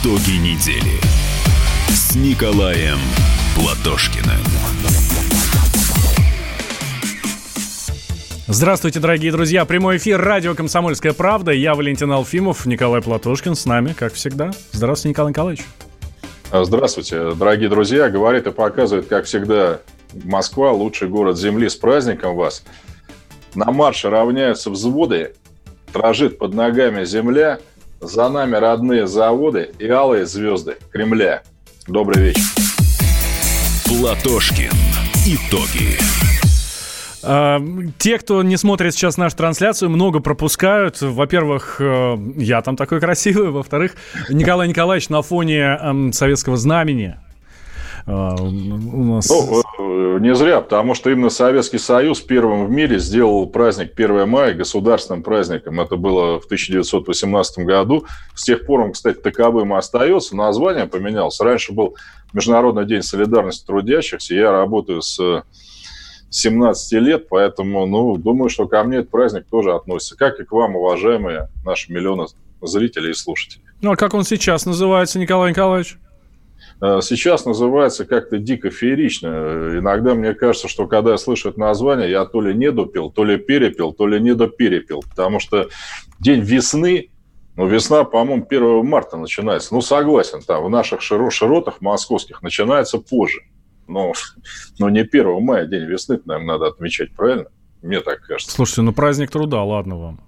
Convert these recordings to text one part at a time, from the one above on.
Итоги недели с Николаем Платошкиным. Здравствуйте, дорогие друзья. Прямой эфир радио «Комсомольская правда». Я Валентин Алфимов, Николай Платошкин с нами, как всегда. Здравствуйте, Николай Николаевич. Здравствуйте, дорогие друзья. Говорит и показывает, как всегда, Москва, лучший город Земли. С праздником вас. На марше равняются взводы, дрожит под ногами земля, за нами родные заводы и алые звезды Кремля. Добрый вечер. Платошкин. Итоги. А, те, кто не смотрит сейчас нашу трансляцию, много пропускают. Во-первых, э, я там такой красивый. Во-вторых, Николай Николаевич на фоне советского знамени. А, у нас... Ну, э, не зря, потому что именно Советский Союз первым в мире сделал праздник 1 мая государственным праздником. Это было в 1918 году. С тех пор он, кстати, таковым и остается. Название поменялось. Раньше был Международный день солидарности трудящихся. Я работаю с 17 лет, поэтому, ну, думаю, что ко мне этот праздник тоже относится, как и к вам, уважаемые наши миллионы зрителей и слушателей. Ну, а как он сейчас называется, Николай Николаевич? Э, сейчас называется как-то дико феерично. Иногда мне кажется, что когда я слышу это название, я то ли недопил, то ли перепил, то ли недоперепил. Потому что день весны, ну, весна, по-моему, 1 марта начинается. Ну, согласен, там в наших широтах московских начинается позже. Но, но не 1 мая, день весны, наверное, надо отмечать, правильно? Мне так кажется. Слушайте, ну праздник труда, ладно вам.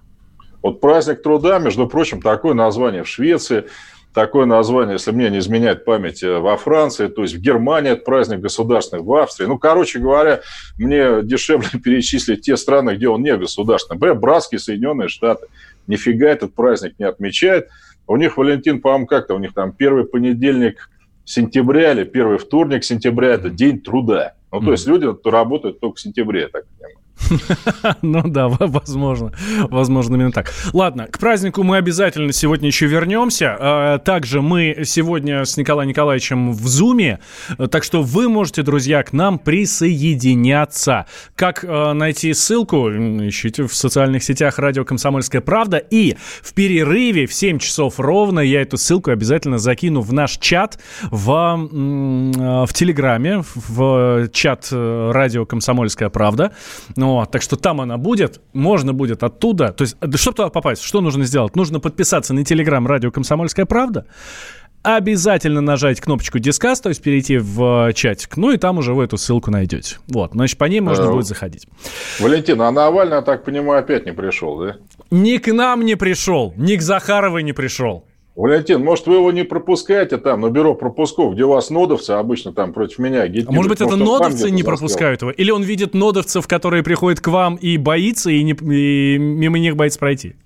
Вот праздник труда, между прочим, такое название в Швеции, такое название, если мне не изменяет память, э, во Франции, то есть в Германии это праздник государственный, в Австрии. Ну, короче говоря, мне дешевле перечислить те страны, где он не государственный. Например, братские Соединенные Штаты. Нифига этот праздник не отмечает. У них, Валентин, по-моему, как-то у них там первый понедельник сентября или первый вторник сентября – это день труда. Ну, то есть люди работают только в сентябре, так. Ну да, возможно. Возможно, именно так. Ладно, к празднику мы обязательно сегодня еще вернемся. А, также мы сегодня с Николаем Николаевичем в Зуме. Так что вы можете, друзья, к нам присоединяться. Как а, найти ссылку? Ищите в социальных сетях «Радио Комсомольская правда». И в перерыве в 7 часов ровно я эту ссылку обязательно закину в наш чат в, а, в Телеграме, в чат э, «Радио Комсомольская правда». Ну, вот, так что там она будет, можно будет оттуда. То есть, чтобы туда попасть, что нужно сделать? Нужно подписаться на телеграм радио «Комсомольская правда», обязательно нажать кнопочку «Дискас», то есть перейти в э, чатик, ну и там уже вы эту ссылку найдете. Вот, значит, по ней можно а, будет заходить. Валентин, а Навальный, я так понимаю, опять не пришел, да? Ни к нам не пришел, ни к Захаровой не пришел. Валентин, может, вы его не пропускаете там, на бюро пропусков, где у вас нодовцы обычно там против меня агитируют. А может быть, это нодовцы не пропускают его? Или он видит нодовцев, которые приходят к вам и боится, и, не, и мимо них боится пройти?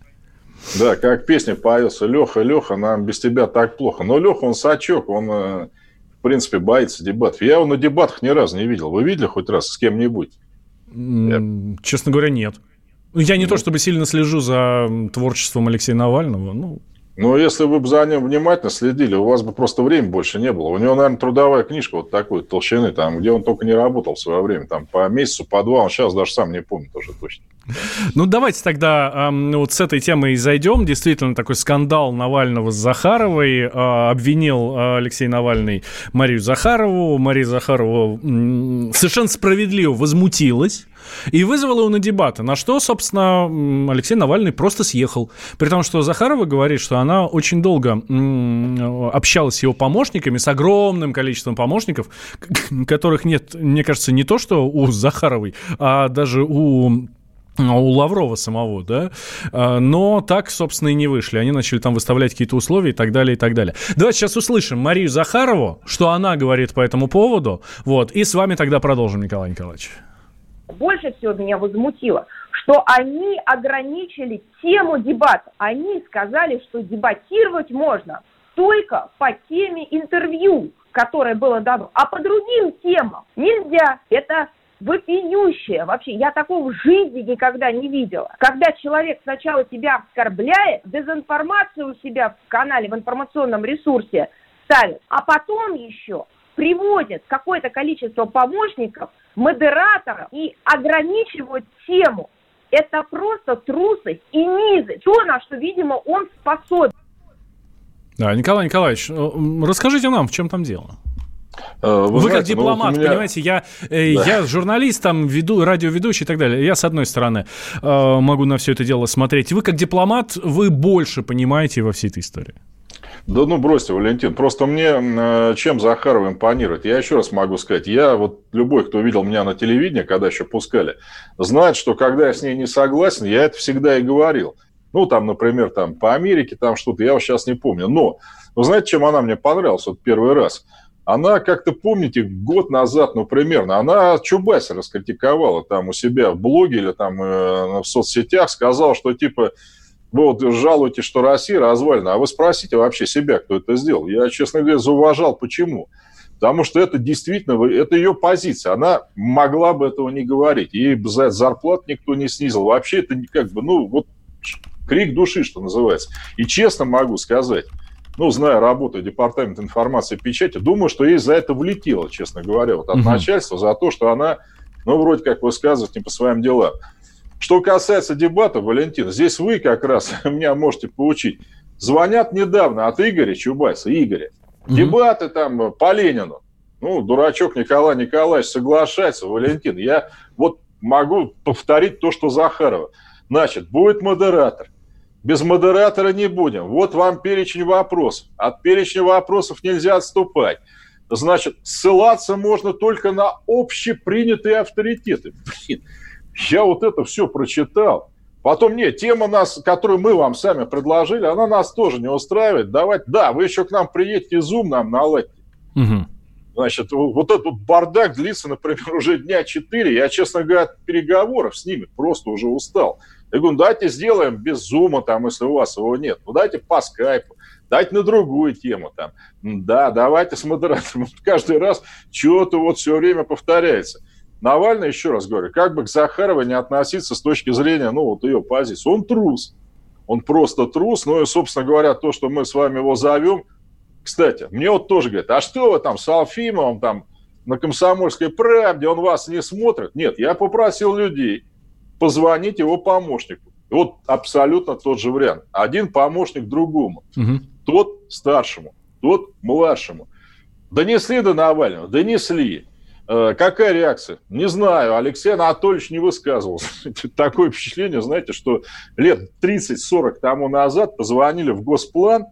Да, как песня поется «Леха, Леха, нам без тебя так плохо». Но Леха, он сачок, он, э, в принципе, боится дебатов. Я его на дебатах ни разу не видел. Вы видели хоть раз с кем-нибудь? Честно говоря, нет. Я не ну. то чтобы сильно слежу за творчеством Алексея Навального. Ну, ну, если вы бы за ним внимательно следили, у вас бы просто времени больше не было. У него, наверное, трудовая книжка вот такой толщины, там, где он только не работал в свое время, там, по месяцу, по два, он сейчас даже сам не помнит уже точно. Ну, давайте тогда э, вот с этой темой и зайдем. Действительно, такой скандал Навального с Захаровой. Э, обвинил э, Алексей Навальный Марию Захарову. Мария Захарова совершенно справедливо возмутилась и вызвал его на дебаты, на что, собственно, Алексей Навальный просто съехал. При том, что Захарова говорит, что она очень долго общалась с его помощниками, с огромным количеством помощников, которых нет, мне кажется, не то, что у Захаровой, а даже у у Лаврова самого, да, а, но так, собственно, и не вышли. Они начали там выставлять какие-то условия и так далее, и так далее. Давайте сейчас услышим Марию Захарову, что она говорит по этому поводу, вот, и с вами тогда продолжим, Николай Николаевич больше всего меня возмутило, что они ограничили тему дебата. Они сказали, что дебатировать можно только по теме интервью, которое было дано, а по другим темам нельзя. Это вопиющее. Вообще, я такого в жизни никогда не видела. Когда человек сначала тебя оскорбляет, дезинформацию у себя в канале, в информационном ресурсе ставит, а потом еще приводят какое-то количество помощников, модераторов и ограничивают тему. Это просто трусость и низость. То, на что, видимо, он способен. Да, Николай Николаевич, э, расскажите нам, в чем там дело? Э, вы, Вы знаете, как дипломат, ну, меня... понимаете, я, э, да. я журналист, там, веду, радиоведущий и так далее. Я, с одной стороны, э, могу на все это дело смотреть. Вы как дипломат, вы больше понимаете во всей этой истории. Да ну бросьте, Валентин. Просто мне э, чем Захаров импонирует? Я еще раз могу сказать. Я вот любой, кто видел меня на телевидении, когда еще пускали, знает, что когда я с ней не согласен, я это всегда и говорил. Ну, там, например, там по Америке там что-то, я сейчас не помню. Но, вы знаете, чем она мне понравилась вот первый раз? Она, как-то помните, год назад, ну, примерно, она Чубайса раскритиковала там у себя в блоге или там э, в соцсетях, сказала, что типа вы вот жалуете, что Россия развалена, а вы спросите вообще себя, кто это сделал. Я, честно говоря, зауважал. Почему? Потому что это действительно, это ее позиция. Она могла бы этого не говорить. Ей бы за зарплат никто не снизил. Вообще это как бы, ну, вот крик души, что называется. И честно могу сказать, ну, зная работу Департамента информации и печати, думаю, что ей за это влетело, честно говоря, вот от угу. начальства, за то, что она, ну, вроде как высказывает не по своим делам. Что касается дебатов, Валентин, здесь вы как раз меня можете поучить. Звонят недавно от Игоря Чубайса, Игоря. Угу. Дебаты там по Ленину. Ну, дурачок Николай Николаевич соглашается, Валентин. Я вот могу повторить то, что Захарова. Значит, будет модератор. Без модератора не будем. Вот вам перечень вопросов. От перечня вопросов нельзя отступать. Значит, ссылаться можно только на общепринятые авторитеты. Блин, я вот это все прочитал. Потом, нет, тема нас, которую мы вам сами предложили, она нас тоже не устраивает. Давайте, да, вы еще к нам приедете, зум нам наладьте. Угу. Значит, вот этот бардак длится, например, уже дня четыре. Я, честно говоря, от переговоров с ними просто уже устал. Я говорю, ну, давайте сделаем без зума, там, если у вас его нет. Ну, дайте по скайпу, дайте на другую тему. Там. Да, давайте с модератором. Каждый раз что-то вот все время повторяется. Навальный, еще раз говорю, как бы к Захаровой не относиться с точки зрения, ну, вот ее позиции, он трус. Он просто трус. Ну и, собственно говоря, то, что мы с вами его зовем. Кстати, мне вот тоже говорят, а что вы там с Алфимовым там на комсомольской правде, он вас не смотрит? Нет, я попросил людей позвонить его помощнику. Вот абсолютно тот же вариант. Один помощник другому. Угу. Тот старшему, тот младшему. Донесли до Навального? Донесли. Э, какая реакция? Не знаю. Алексей Анатольевич не высказывался. Такое впечатление, знаете, что лет 30-40 тому назад позвонили в Госплан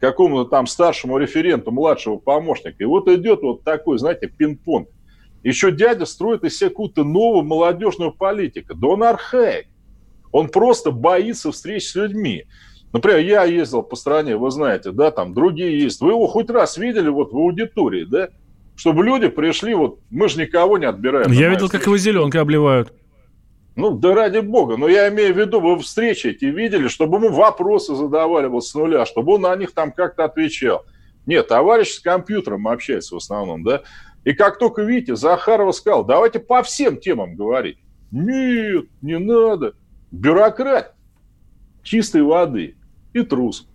какому-то там старшему референту, младшего помощника. И вот идет вот такой, знаете, пинг-понг. Еще дядя строит из себя какую-то новую молодежную политику. Да он архаик. Он просто боится встреч с людьми. Например, я ездил по стране, вы знаете, да, там другие есть. Вы его хоть раз видели вот в аудитории, да? Чтобы люди пришли, вот мы же никого не отбираем. Я видел, встречу. как его зеленкой обливают. Ну, да ради бога. Но я имею в виду, вы встречи эти видели, чтобы ему вопросы задавали вот с нуля, чтобы он на них там как-то отвечал. Нет, товарищ с компьютером общается в основном, да. И как только, видите, Захарова сказал, давайте по всем темам говорить. Нет, не надо. Бюрократ чистой воды и трус.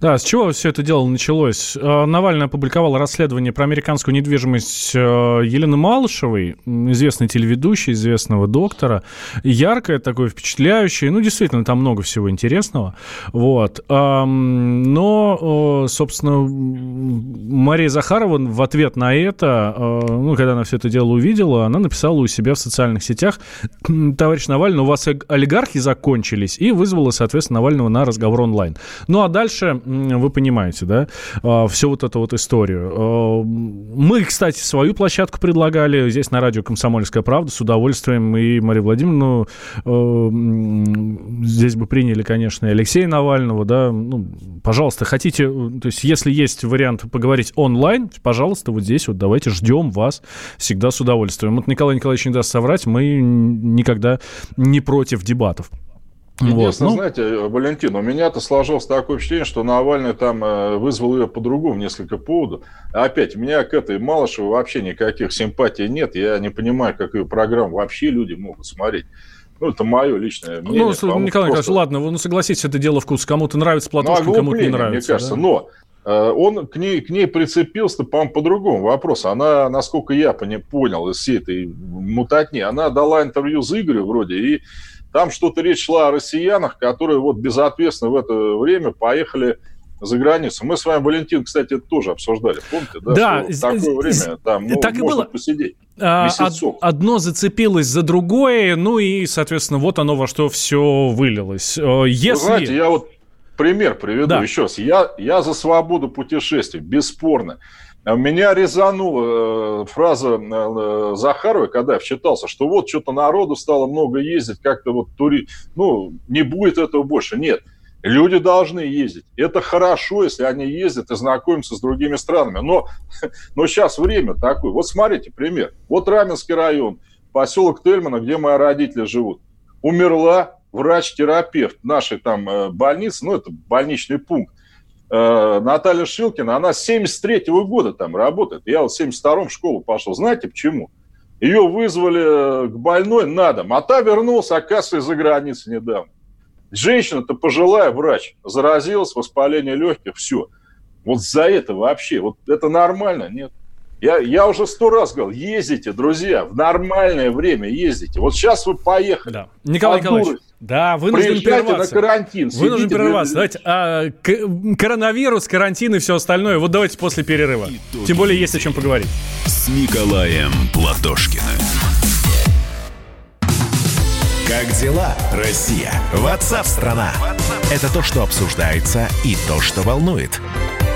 Да, с чего все это дело началось? Э, Навальный опубликовал расследование про американскую недвижимость э, Елены Малышевой, известной телеведущей, известного доктора. Яркое такое, впечатляющее. Ну, действительно, там много всего интересного. Вот. Но, э, собственно, Мария Захарова в ответ на это, ну, когда она все это дело увидела, она написала у себя в социальных сетях, товарищ Навальный, у вас олигархи закончились, и вызвала, соответственно, Навального на разговор онлайн. Ну, а дальше дальше, вы понимаете, да, а, всю вот эту вот историю. А, мы, кстати, свою площадку предлагали здесь на радио «Комсомольская правда» с удовольствием. И Марию Владимировну а, здесь бы приняли, конечно, и Алексея Навального, да. Ну, пожалуйста, хотите, то есть если есть вариант поговорить онлайн, пожалуйста, вот здесь вот давайте ждем вас всегда с удовольствием. Вот Николай Николаевич не даст соврать, мы никогда не против дебатов. Единственное, вот, ну... знаете, Валентин, у меня-то сложилось такое впечатление, что Навальный там э, вызвал ее по-другому несколько поводов. А опять, у меня к этой Малышевой вообще никаких симпатий нет. Я не понимаю, как ее программу вообще люди могут смотреть. Ну, это мое личное ну, мнение. Ну, Николай просто... ладно, ну согласитесь, это дело вкуса. Кому-то нравится Платошкин, ну, кому-то не нравится. Мне кажется, да? но э, он к ней, к ней прицепился, по-моему, по другому вопросу. Она, насколько я понял из всей этой мутатни, она дала интервью с Игорем вроде и там что-то речь шла о россиянах, которые вот безответственно в это время поехали за границу. Мы с вами, Валентин, кстати, это тоже обсуждали. Помните, да? Да. в такое время там ну, так и можно было. посидеть. А, Месяцок. од- одно зацепилось за другое, ну и, соответственно, вот оно во что все вылилось. Э, Вы Если... знаете, я вот пример приведу Да. еще раз. Я, я за свободу путешествий, бесспорно. А Меня резанула э, фраза э, Захаровой, когда я вчитался, что вот что-то народу стало много ездить, как-то вот тури... Ну, не будет этого больше. Нет. Люди должны ездить. Это хорошо, если они ездят и знакомятся с другими странами. Но, но сейчас время такое. Вот смотрите, пример. Вот Раменский район, поселок Тельмана, где мои родители живут. Умерла врач-терапевт нашей там э, больницы, ну, это больничный пункт. Э, Наталья Шилкина, она с 73-го года там работает. Я вот в 72-м в школу пошел. Знаете почему? Ее вызвали к больной на дом, а та вернулась, оказывается, из-за границы недавно. Женщина-то пожилая врач, заразилась, воспаление легких, все. Вот за это вообще, вот это нормально, нет? Я, я уже сто раз говорил, ездите, друзья, в нормальное время ездите. Вот сейчас вы поехали. Да. Николай Подумай. Николаевич, да, вынужден Приезжайте на прерваться. карантин. Вынужден прерваться. вы- Давайте, а, к- коронавирус, карантин и все остальное. Вот давайте после перерыва. Итоги Тем более есть о чем поговорить. с Николаем Платошкиным. Как дела, Россия? Ватсап-страна! Это то, что обсуждается и то, что волнует.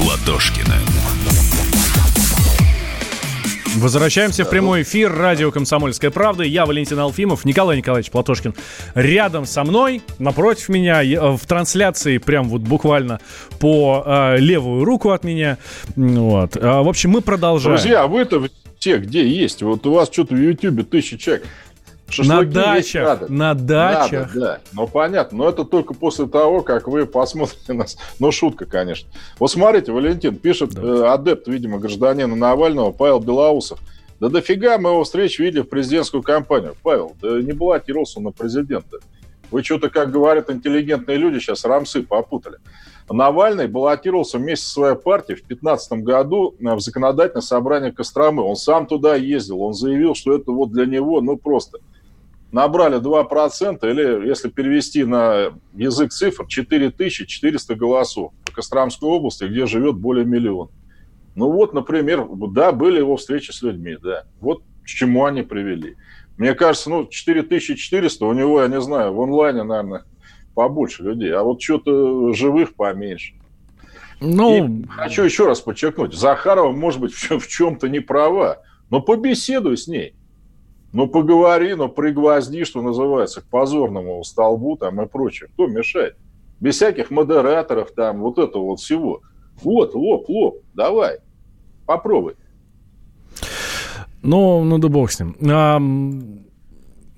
Платошкиным. Возвращаемся в прямой эфир. Радио «Комсомольская правда». Я Валентин Алфимов, Николай Николаевич Платошкин. Рядом со мной, напротив меня, э, в трансляции, прям вот буквально по э, левую руку от меня. Вот. А, в общем, мы продолжаем. Друзья, а вы-то те, где есть? Вот у вас что-то в Ютьюбе тысячи человек. На Шашлыки есть дачах, надо. на дачах. Надо, да. Ну, понятно. Но это только после того, как вы посмотрите нас. Ну, шутка, конечно. Вот смотрите, Валентин пишет, э, адепт, видимо, гражданина Навального, Павел Белоусов. Да дофига мы его встреч видели в президентскую кампанию. Павел, да не баллотировался он на президента. Вы что-то, как говорят интеллигентные люди, сейчас рамсы попутали. Навальный баллотировался вместе со своей партией в 2015 году э, в законодательное собрание Костромы. Он сам туда ездил, он заявил, что это вот для него, ну, просто набрали 2%, или, если перевести на язык цифр, 4400 голосов по Костромской области, где живет более миллиона. Ну вот, например, да, были его встречи с людьми, да. Вот к чему они привели. Мне кажется, ну, 4400 у него, я не знаю, в онлайне, наверное, побольше людей, а вот что-то живых поменьше. Ну, И хочу еще раз подчеркнуть, Захарова, может быть, в, в чем-то не права, но побеседуй с ней. Ну, поговори, ну, пригвозди, что называется, к позорному столбу там и прочее. Кто мешает? Без всяких модераторов там, вот этого вот всего. Вот, лоб, лоб, давай, попробуй. ну, ну да бог с ним. Ам,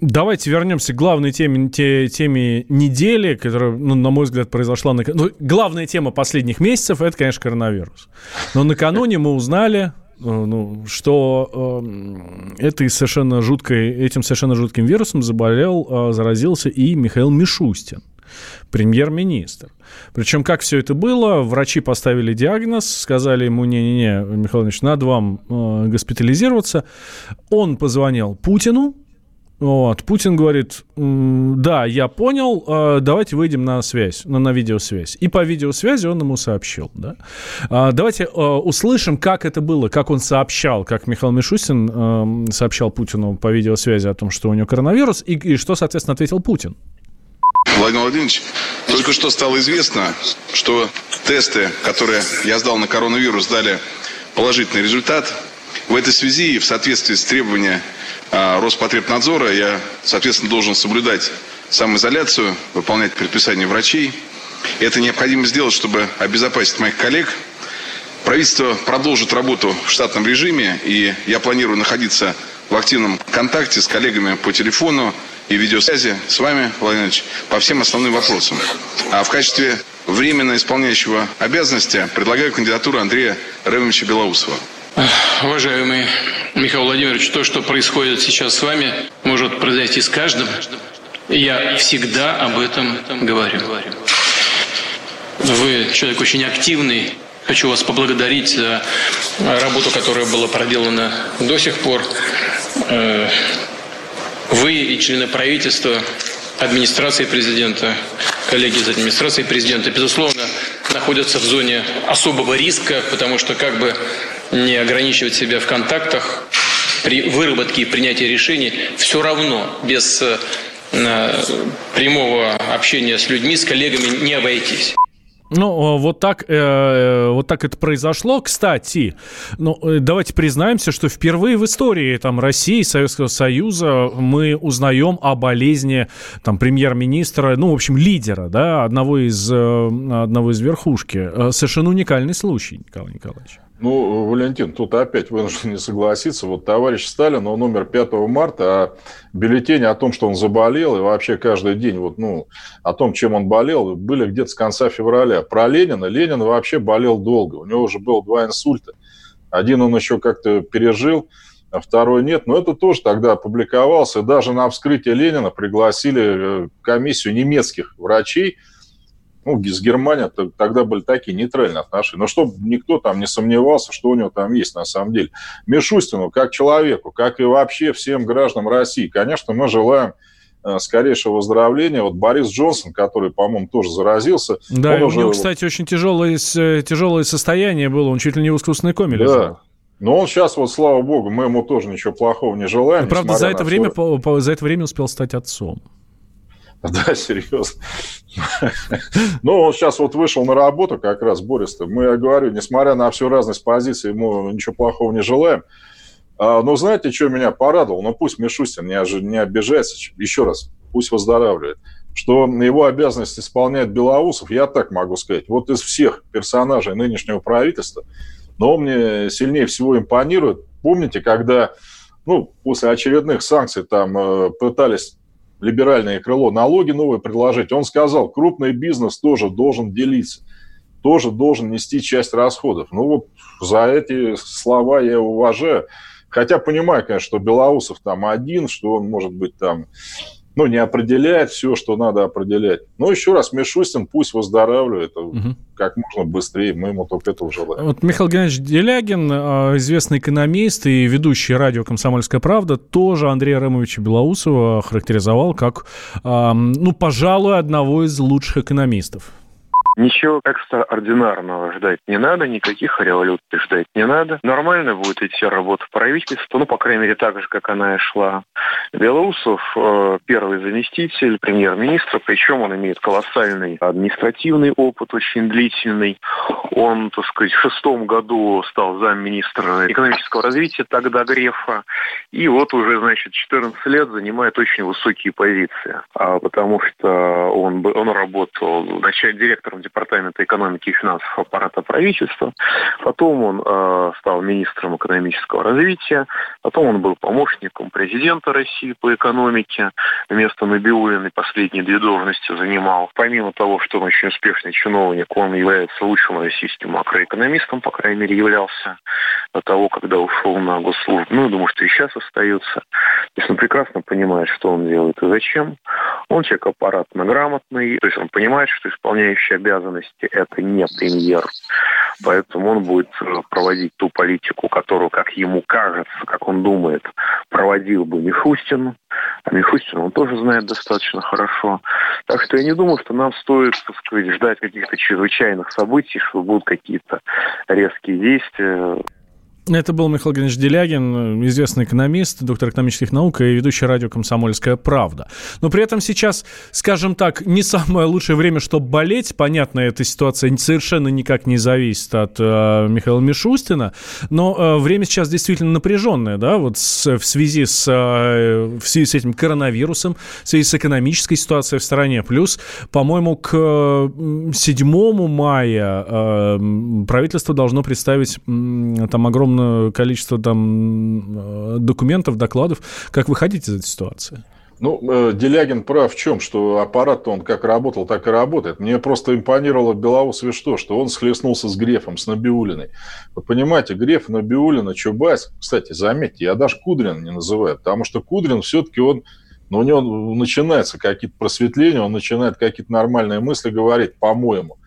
Давайте вернемся к главной теме, те- теме недели, которая, ну, на мой взгляд, произошла... На... Ну, главная тема последних месяцев – это, конечно, коронавирус. Но накануне мы узнали, ну, что эм, этой совершенно жуткой, этим совершенно жутким вирусом заболел, э, заразился и Михаил Мишустин премьер-министр. Причем, как все это было, врачи поставили диагноз, сказали ему, не-не-не, Михаил Ильич, надо вам э, госпитализироваться. Он позвонил Путину, вот, Путин говорит, «М, да, я понял, э, давайте выйдем на связь, на, на видеосвязь. И по видеосвязи он ему сообщил, да. А, давайте э, услышим, как это было, как он сообщал, как Михаил Мишустин сообщал Путину по видеосвязи о том, что у него коронавирус, и, и что, соответственно, ответил Путин. Владимир Владимирович, только что стало известно, что тесты, которые я сдал на коронавирус, дали положительный результат. В этой связи и в соответствии с требованиями а, Роспотребнадзора я, соответственно, должен соблюдать самоизоляцию, выполнять предписания врачей. Это необходимо сделать, чтобы обезопасить моих коллег. Правительство продолжит работу в штатном режиме, и я планирую находиться в активном контакте с коллегами по телефону и видеосвязи с вами, Владимир Ильич, по всем основным вопросам. А в качестве временно исполняющего обязанности предлагаю кандидатуру Андрея Ремовича Белоусова. Уважаемый Михаил Владимирович, то, что происходит сейчас с вами, может произойти с каждым. Я всегда об этом говорю. Вы человек очень активный. Хочу вас поблагодарить за работу, которая была проделана до сих пор. Э, вы и члены правительства, администрации президента, коллеги из администрации президента, безусловно, находятся в зоне особого риска, потому что как бы не ограничивать себя в контактах при выработке и принятии решений, все равно без э, прямого общения с людьми, с коллегами не обойтись. Ну, вот так, э, вот так это произошло. Кстати, ну, э, давайте признаемся, что впервые в истории там, России, Советского Союза мы узнаем о болезни там, премьер-министра, ну, в общем, лидера, да, одного из, э, одного из верхушки. Совершенно уникальный случай, Николай Николаевич. Ну, Валентин, тут опять вынужден не согласиться. Вот товарищ Сталин, он умер 5 марта, а бюллетени о том, что он заболел, и вообще каждый день вот, ну, о том, чем он болел, были где-то с конца февраля. Про Ленина, Ленин вообще болел долго. У него уже было два инсульта. Один он еще как-то пережил, а второй нет. Но это тоже тогда опубликовался. Даже на вскрытие Ленина пригласили э, комиссию немецких врачей – ну, с Германией тогда были такие нейтральные отношения. Но чтобы никто там не сомневался, что у него там есть на самом деле. Мишустину, как человеку, как и вообще всем гражданам России, конечно, мы желаем э, скорейшего выздоровления. Вот Борис Джонсон, который, по-моему, тоже заразился. Да, у уже... него, кстати, очень тяжелое, э, тяжелое состояние было. Он чуть ли не в искусственной коме да. лежал. Но он сейчас, вот слава богу, мы ему тоже ничего плохого не желаем. Правда, за это, время, по, по, за это время успел стать отцом. Да, серьезно. Ну, он сейчас вот вышел на работу как раз, Борис-то. Мы, я говорю, несмотря на всю разность позиций, ему ничего плохого не желаем. А, но знаете, что меня порадовало? Ну, пусть Мишустин не, обижается. Еще раз, пусть выздоравливает. Что его обязанность исполняет Белоусов, я так могу сказать. Вот из всех персонажей нынешнего правительства, но он мне сильнее всего импонирует. Помните, когда ну, после очередных санкций там э, пытались либеральное крыло, налоги новые предложить. Он сказал, крупный бизнес тоже должен делиться, тоже должен нести часть расходов. Ну вот за эти слова я уважаю. Хотя понимаю, конечно, что Белоусов там один, что он может быть там ну, не определяет все, что надо определять. Но еще раз, Мишустин пусть выздоравливает угу. как можно быстрее. Мы ему только этого желаем. Вот Михаил Геннадьевич Делягин, а, известный экономист и ведущий радио «Комсомольская правда», тоже Андрея Ремовича Белоусова характеризовал как, ну, пожалуй, одного из лучших экономистов. Ничего экстраординарного ждать не надо, никаких революций ждать не надо. Нормально будет идти работа правительства, ну, по крайней мере, так же, как она и шла. Белоусов э, первый заместитель премьер-министра, причем он имеет колоссальный административный опыт, очень длительный. Он, так сказать, в шестом году стал замминистра экономического развития тогда Грефа. И вот уже, значит, 14 лет занимает очень высокие позиции, а, потому что он, он работал начальным директором Департамента экономики и финансов аппарата правительства. Потом он э, стал министром экономического развития. Потом он был помощником президента России по экономике. Вместо Набиулиной последние две должности занимал. Помимо того, что он очень успешный чиновник, он является лучшим российским макроэкономистом, по крайней мере, являлся до того, когда ушел на госслужбу. Ну, я думаю, что и сейчас остается. То есть он прекрасно понимает, что он делает и зачем. Он человек аппаратно грамотный, то есть он понимает, что исполняющий обязанности обязанности это не премьер. Поэтому он будет э, проводить ту политику, которую, как ему кажется, как он думает, проводил бы Мишустин. А Мишустин он тоже знает достаточно хорошо. Так что я не думаю, что нам стоит, так сказать, ждать каких-то чрезвычайных событий, что будут какие-то резкие действия. Это был Михаил Геннадьевич Делягин, известный экономист, доктор экономических наук и ведущий радио «Комсомольская правда». Но при этом сейчас, скажем так, не самое лучшее время, чтобы болеть. Понятно, эта ситуация совершенно никак не зависит от э, Михаила Мишустина, но э, время сейчас действительно напряженное, да, вот с, в, связи с, э, в связи с этим коронавирусом, в связи с экономической ситуацией в стране. Плюс, по-моему, к 7 мая э, правительство должно представить э, там огромное огромное количество там документов, докладов. Как выходить из этой ситуации? Ну, э, Делягин прав в чем, что аппарат он как работал, так и работает. Мне просто импонировало Белоусове что, что он схлестнулся с Грефом, с Набиулиной. Вы понимаете, Греф, Набиулина, Чубайс, кстати, заметьте, я даже Кудрина не называю, потому что Кудрин все-таки он, ну, у него начинаются какие-то просветления, он начинает какие-то нормальные мысли говорить, по-моему.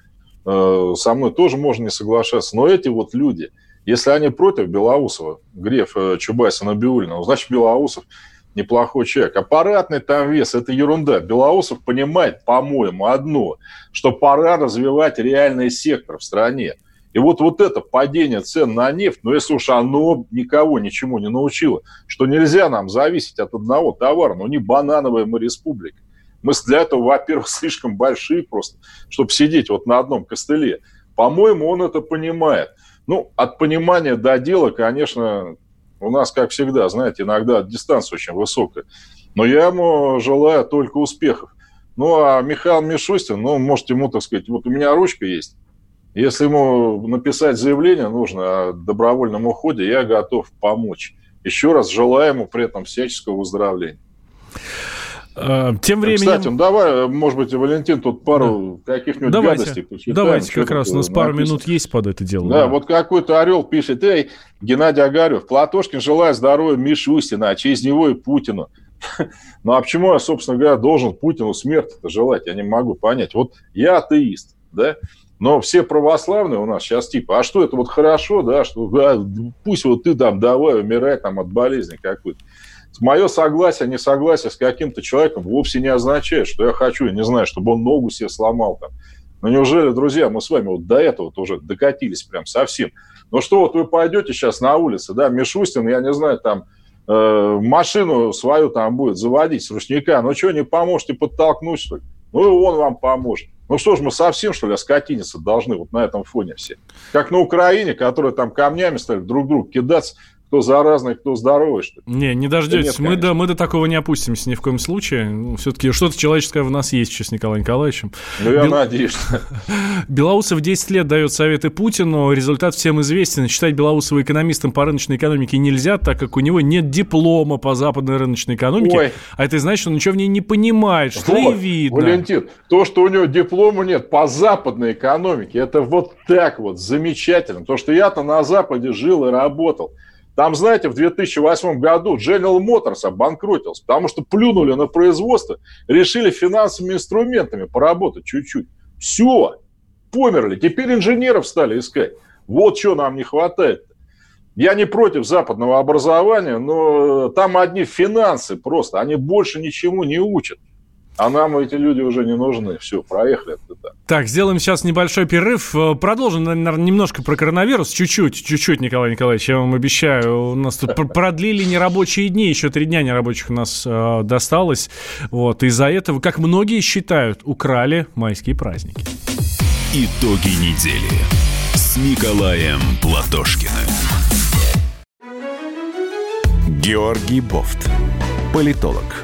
Э, со мной тоже можно не соглашаться, но эти вот люди, если они против Белоусова, Греф, э, Чубайса, Набиулина, значит, Белоусов – неплохой человек. Аппаратный там вес – это ерунда. Белоусов понимает, по-моему, одно, что пора развивать реальный сектор в стране. И вот, вот это падение цен на нефть, ну, если уж оно никого ничему не научило, что нельзя нам зависеть от одного товара, ну, не банановая мы республика. Мы для этого, во-первых, слишком большие просто, чтобы сидеть вот на одном костыле. По-моему, он это понимает. Ну, от понимания до дела, конечно, у нас, как всегда, знаете, иногда дистанция очень высокая. Но я ему желаю только успехов. Ну, а Михаил Мишустин, ну, может ему, так сказать, вот у меня ручка есть. Если ему написать заявление нужно о добровольном уходе, я готов помочь. Еще раз желаю ему при этом всяческого выздоровления. Э, тем временем... Кстати, ну давай, может быть, Валентин тут пару да. каких-нибудь давайте, гадостей почитаем. Давайте, как раз у нас пару написано. минут есть под это дело. Да, да. вот какой-то орел пишет, эй, Геннадий Агарев, Платошкин желает здоровья Мишустина, а через него и Путину. Ну а почему я, собственно говоря, должен Путину смерти-то желать? Я не могу понять. Вот я атеист, да, но все православные у нас сейчас типа, а что это вот хорошо, да, что да, пусть вот ты там давай умирай там от болезни какой-то мое согласие, несогласие с каким-то человеком вовсе не означает, что я хочу, я не знаю, чтобы он ногу себе сломал там. Но неужели, друзья, мы с вами вот до этого тоже докатились прям совсем? Ну что, вот вы пойдете сейчас на улице, да, Мишустин, я не знаю, там, э, машину свою там будет заводить с ручника, ну что, не поможете подтолкнуть, что ли? Ну и он вам поможет. Ну что ж, мы совсем, что ли, оскотиниться должны вот на этом фоне все. Как на Украине, которые там камнями стали друг друга кидаться, кто заразный, кто здоровый, что ли. Не, не дождетесь. Нет, мы, до, мы до такого не опустимся ни в коем случае. Ну, все-таки что-то человеческое в нас есть сейчас с Николаем Николаевичем. Ну, я Бел... надеюсь. Белоусов 10 лет дает советы Путину. Результат всем известен. Считать Белоусова экономистом по рыночной экономике нельзя, так как у него нет диплома по западной рыночной экономике. Ой. А это значит, что он ничего в ней не понимает, что вот, и видно. Валентин, то, что у него диплома нет по западной экономике, это вот так вот замечательно. Потому что я-то на Западе жил и работал. Там, знаете, в 2008 году General Motors обанкротился, потому что плюнули на производство, решили финансовыми инструментами поработать чуть-чуть. Все, померли. Теперь инженеров стали искать. Вот что нам не хватает. Я не против западного образования, но там одни финансы просто, они больше ничему не учат. А нам эти люди уже не нужны. Все, проехали. Так, сделаем сейчас небольшой перерыв. Э, продолжим, наверное, немножко про коронавирус. Чуть-чуть, чуть-чуть, Николай Николаевич, я вам обещаю. У нас тут продлили нерабочие дни. Еще три дня нерабочих у нас э, досталось. Вот. Из-за этого, как многие считают, украли майские праздники. Итоги недели с Николаем Платошкиным. Георгий Бофт. Политолог,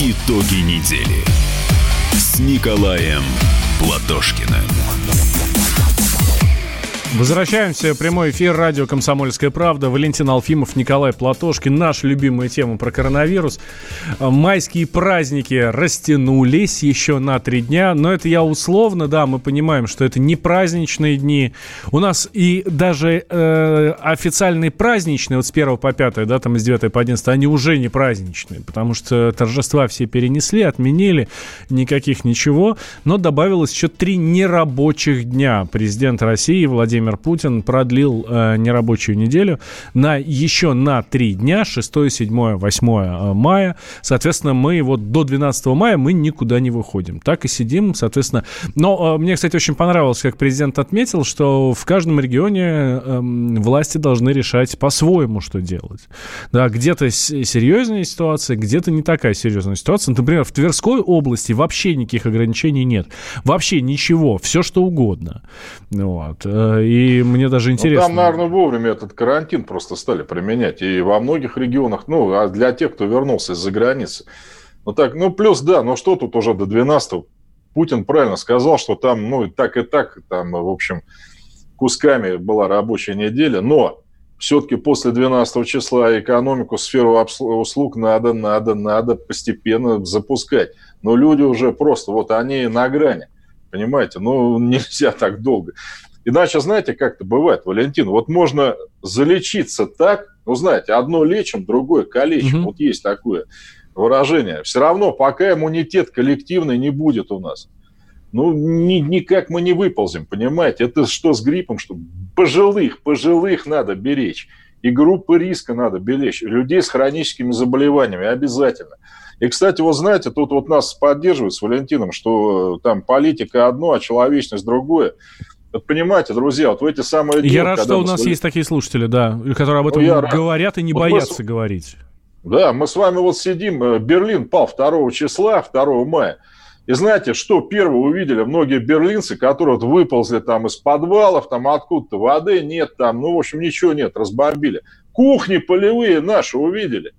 Итоги недели с Николаем Платошкиным. Возвращаемся. Прямой эфир. Радио «Комсомольская правда». Валентин Алфимов, Николай Платошкин. Наша любимая тема про коронавирус. Майские праздники растянулись еще на три дня. Но это я условно, да, мы понимаем, что это не праздничные дни. У нас и даже э, официальные праздничные, вот с 1 по 5, да, там с 9 по 11, они уже не праздничные. Потому что торжества все перенесли, отменили. Никаких ничего. Но добавилось еще три нерабочих дня. Президент России Владимир Владимир Путин продлил э, нерабочую неделю на еще на три дня, 6, 7, 8 мая. Соответственно, мы вот до 12 мая мы никуда не выходим. Так и сидим, соответственно. Но э, мне, кстати, очень понравилось, как президент отметил, что в каждом регионе э, власти должны решать по-своему, что делать. Да, где-то серьезнее ситуация, где-то не такая серьезная ситуация. Например, в Тверской области вообще никаких ограничений нет. Вообще ничего, все что угодно. Вот. Э, и мне даже интересно... Ну, там, наверное, вовремя этот карантин просто стали применять. И во многих регионах, ну, а для тех, кто вернулся из-за границы. Ну, так, ну, плюс, да, ну, что тут уже до 12 Путин правильно сказал, что там, ну, и так и так, там, в общем, кусками была рабочая неделя, но все-таки после 12 числа экономику, сферу услуг надо, надо, надо постепенно запускать. Но люди уже просто, вот они на грани, понимаете, ну нельзя так долго. Иначе, знаете, как это бывает, Валентин, вот можно залечиться так, ну, знаете, одно лечим, другое калечим, угу. вот есть такое выражение. Все равно, пока иммунитет коллективный не будет у нас, ну, ни, никак мы не выползем, понимаете? Это что с гриппом, что пожилых, пожилых надо беречь. И группы риска надо беречь. Людей с хроническими заболеваниями обязательно. И, кстати, вот знаете, тут вот нас поддерживают с Валентином, что там политика одно, а человечность другое. Вот понимаете, друзья, вот в эти самые дни... Я рад, что у нас есть такие слушатели, да, которые об этом ну, говорят и не вот боятся мы... говорить. Да, мы с вами вот сидим, э, Берлин пал 2 числа, 2 мая. И знаете, что первые увидели многие берлинцы, которые вот выползли там из подвалов, там откуда-то воды нет, там, ну, в общем, ничего нет, разбомбили. Кухни полевые наши увидели,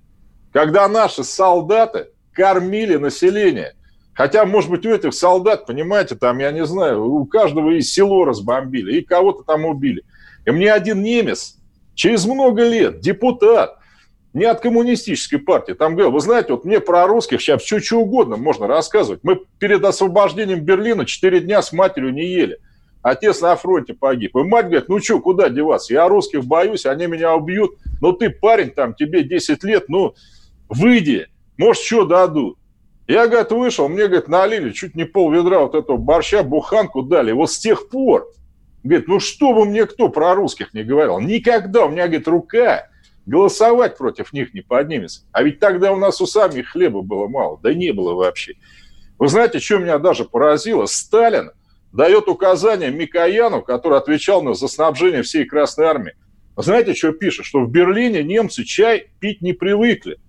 когда наши солдаты кормили население. Хотя, может быть, у этих солдат, понимаете, там, я не знаю, у каждого и село разбомбили, и кого-то там убили. И мне один немец через много лет, депутат, не от коммунистической партии. Там говорил, вы знаете, вот мне про русских сейчас все что угодно можно рассказывать. Мы перед освобождением Берлина 4 дня с матерью не ели. Отец на фронте погиб. И мать говорит, ну что, куда деваться? Я русских боюсь, они меня убьют. Но ты парень, там, тебе 10 лет, ну, выйди. Может, что дадут. Я, говорит, вышел, мне, говорит, налили чуть не пол ведра вот этого борща, буханку дали. Вот с тех пор, говорит, ну что бы мне кто про русских не говорил. Никогда у меня, говорит, рука голосовать против них не поднимется. А ведь тогда у нас у самих хлеба было мало, да не было вообще. Вы знаете, что меня даже поразило? Сталин дает указание Микояну, который отвечал на за снабжение всей Красной Армии. Знаете, что пишет? Что в Берлине немцы чай пить не привыкли.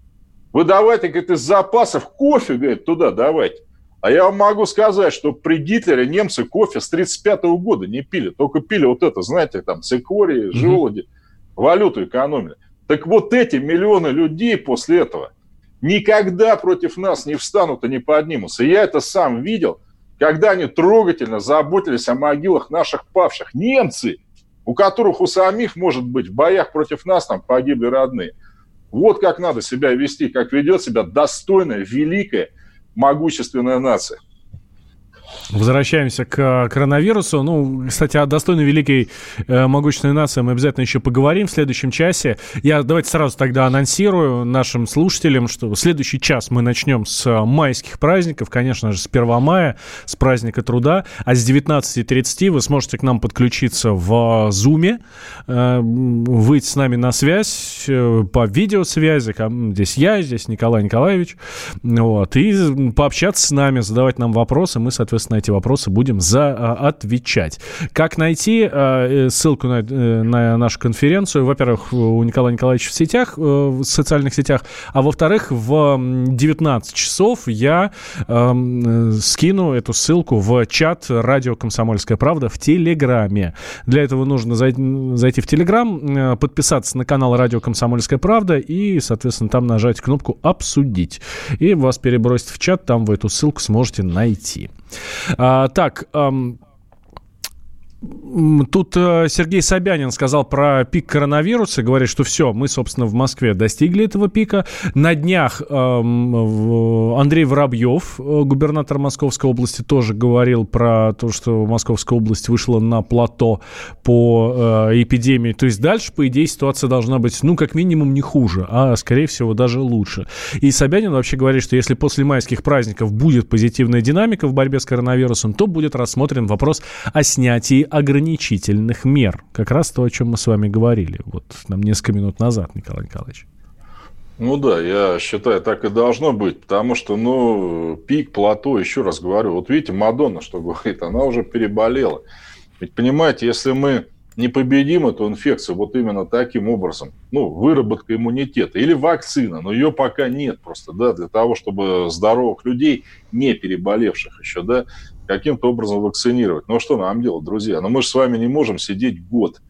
Вы давайте, говорит, из запасов кофе, говорит, туда давайте. А я вам могу сказать, что при Гитлере немцы кофе с 1935 года не пили. Только пили вот это, знаете, там, цикории, желуди, mm-hmm. валюту экономили. Так вот эти миллионы людей после этого никогда против нас не встанут и не поднимутся. я это сам видел, когда они трогательно заботились о могилах наших павших. Немцы, у которых у самих, может быть, в боях против нас там погибли родные. Вот как надо себя вести, как ведет себя достойная, великая, могущественная нация. Возвращаемся к коронавирусу. Ну, кстати, о достойной великой э, могущественной нации мы обязательно еще поговорим в следующем часе. Я давайте сразу тогда анонсирую нашим слушателям, что следующий час мы начнем с майских праздников, конечно же, с 1 мая, с праздника труда, а с 19.30 вы сможете к нам подключиться в Zoom, э, выйти с нами на связь э, по видеосвязи. Здесь я, здесь Николай Николаевич. Вот, и пообщаться с нами, задавать нам вопросы. Мы, соответственно, соответственно, эти вопросы будем за, а, отвечать. Как найти а, э, ссылку на, э, на нашу конференцию? Во-первых, у Николая Николаевича в сетях, э, в социальных сетях, а во-вторых, в 19 часов я э, скину эту ссылку в чат радио «Комсомольская правда» в Телеграме. Для этого нужно зайти в Телеграм, подписаться на канал радио «Комсомольская правда» и, соответственно, там нажать кнопку «Обсудить». И вас перебросит в чат, там вы эту ссылку сможете найти. А, так, Тут э, Сергей Собянин сказал про пик коронавируса, говорит, что все, мы, собственно, в Москве достигли этого пика. На днях эм, Андрей Воробьев, э, губернатор Московской области, тоже говорил про то, что Московская область вышла на плато по э, эпидемии. То есть дальше, по идее, ситуация должна быть, ну, как минимум, не хуже, а, скорее всего, даже лучше. И Собянин вообще говорит, что если после майских праздников будет позитивная динамика в борьбе с коронавирусом, то будет рассмотрен вопрос о снятии ограничительных мер. Как раз то, о чем мы с вами говорили вот там несколько минут назад, Николай Николаевич. Ну да, я считаю, так и должно быть, потому что, ну, пик, плато, еще раз говорю, вот видите, Мадонна, что говорит, она уже переболела. Ведь понимаете, если мы не победим эту инфекцию вот именно таким образом, ну, выработка иммунитета или вакцина, но ее пока нет просто, да, для того, чтобы здоровых людей, не переболевших еще, да, каким-то образом вакцинировать. Ну, что нам делать, друзья? Ну, мы же с вами не можем сидеть год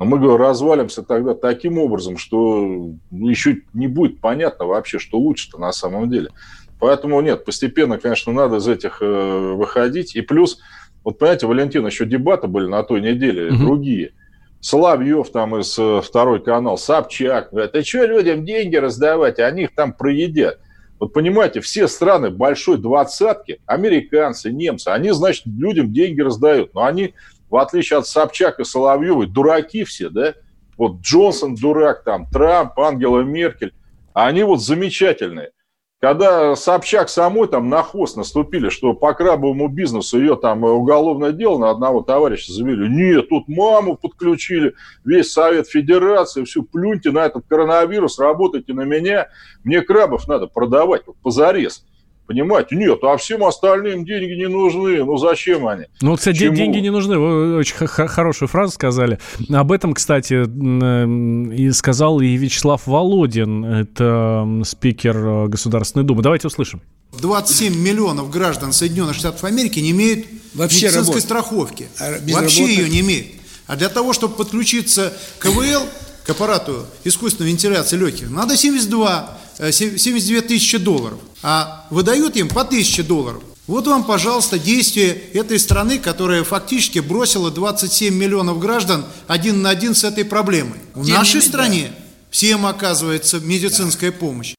но мы, говорю, развалимся тогда таким образом, что еще не будет понятно вообще, что лучше-то на самом деле. Поэтому нет, постепенно, конечно, надо из этих э, выходить. И плюс, вот понимаете, Валентин, еще дебаты были на той неделе, угу. другие. Соловьев там из э, второй канал, Собчак, говорят, а что людям деньги раздавать, они их там проедят. Вот понимаете, все страны большой двадцатки, американцы, немцы, они, значит, людям деньги раздают, но они в отличие от Собчак и Соловьевой, дураки все, да? Вот Джонсон дурак, там, Трамп, Ангела Меркель, а они вот замечательные. Когда Собчак самой там на хвост наступили, что по крабовому бизнесу ее там уголовное дело на одного товарища завели. Нет, тут маму подключили, весь Совет Федерации, все, плюньте на этот коронавирус, работайте на меня, мне крабов надо продавать, вот позарез. Понимаете? Нет, а всем остальным деньги не нужны. Ну, зачем они? Ну, кстати, Чему? деньги не нужны. Вы очень хорошую фразу сказали. Об этом, кстати, и сказал и Вячеслав Володин. Это спикер э, Государственной Думы. Давайте услышим. 27 миллионов граждан Соединенных Штатов Америки не имеют Вообще медицинской работ... страховки. А Вообще ее не имеют. А для того, чтобы подключиться к КВЛ, к аппарату искусственной вентиляции легких, надо 72 72 э, тысячи долларов, а выдают им по 1000 долларов. Вот вам, пожалуйста, действие этой страны, которая фактически бросила 27 миллионов граждан один на один с этой проблемой. В Тем нашей стране да. всем оказывается медицинская да. помощь.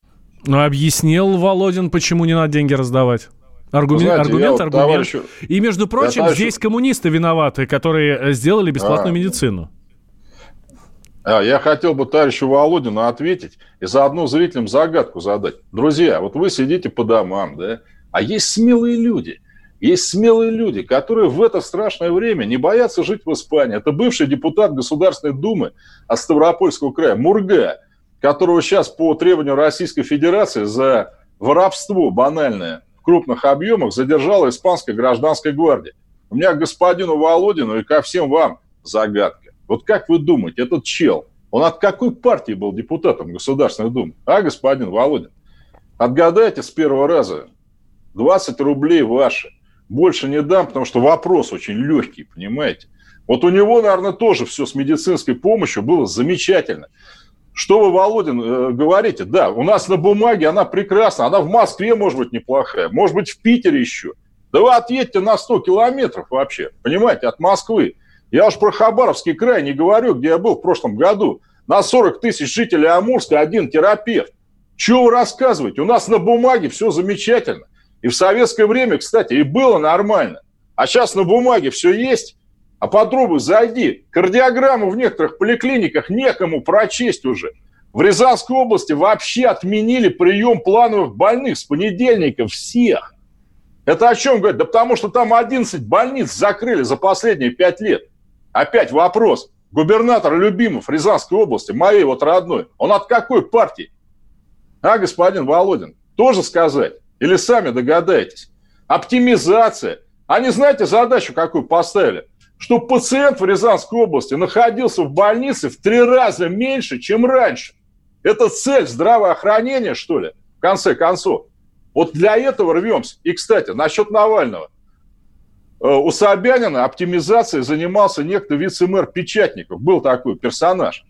Ну, объяснил Володин, почему не надо деньги раздавать. Аргумент, Знаете, аргумент, вот аргумент. Товарищу, И, между прочим, товарищу... здесь коммунисты виноваты, которые э, сделали бесплатную а, медицину. А, я хотел бы товарищу Володину ответить и заодно зрителям загадку задать. Друзья, вот вы сидите по домам, да, а есть смелые люди. Есть смелые люди, которые в это страшное время не боятся жить в Испании. Это бывший депутат Государственной Думы от Ставропольского края Мурга, которого сейчас по требованию Российской Федерации за воровство банальное в крупных объемах задержала Испанская гражданская гвардия. У меня к господину Володину и ко всем вам загадка. Вот как вы думаете, этот чел, он от какой партии был депутатом Государственной Думы? А, господин Володин? Отгадайте с первого раза. 20 рублей ваши. Больше не дам, потому что вопрос очень легкий, понимаете? Вот у него, наверное, тоже все с медицинской помощью было замечательно. Что вы, Володин, э, говорите? Да, у нас на бумаге она прекрасна, она в Москве, может быть, неплохая, может быть, в Питере еще. Да вы отъедьте на 100 километров вообще, понимаете, от Москвы. Я уж про Хабаровский край не говорю, где я был в прошлом году. На 40 тысяч жителей Амурска один терапевт. Чего вы рассказываете? У нас на бумаге все замечательно. И в советское время, кстати, и было нормально. А сейчас на бумаге все есть. А попробуй зайди. Кардиограмму в некоторых поликлиниках некому прочесть уже. В Рязанской области вообще отменили прием плановых больных с понедельника всех. Это о чем говорит? Да потому что там 11 больниц закрыли за последние 5 лет. Опять вопрос. Губернатор Любимов Рязанской области, моей вот родной, он от какой партии? А, господин Володин, тоже сказать? Или сами догадаетесь? Оптимизация. Они знаете задачу, какую поставили? Что пациент в Рязанской области находился в больнице в три раза меньше, чем раньше. Это цель здравоохранения, что ли, в конце концов. Вот для этого рвемся. И, кстати, насчет Навального – у Собянина оптимизацией занимался некто вице-мэр Печатников. Был такой персонаж.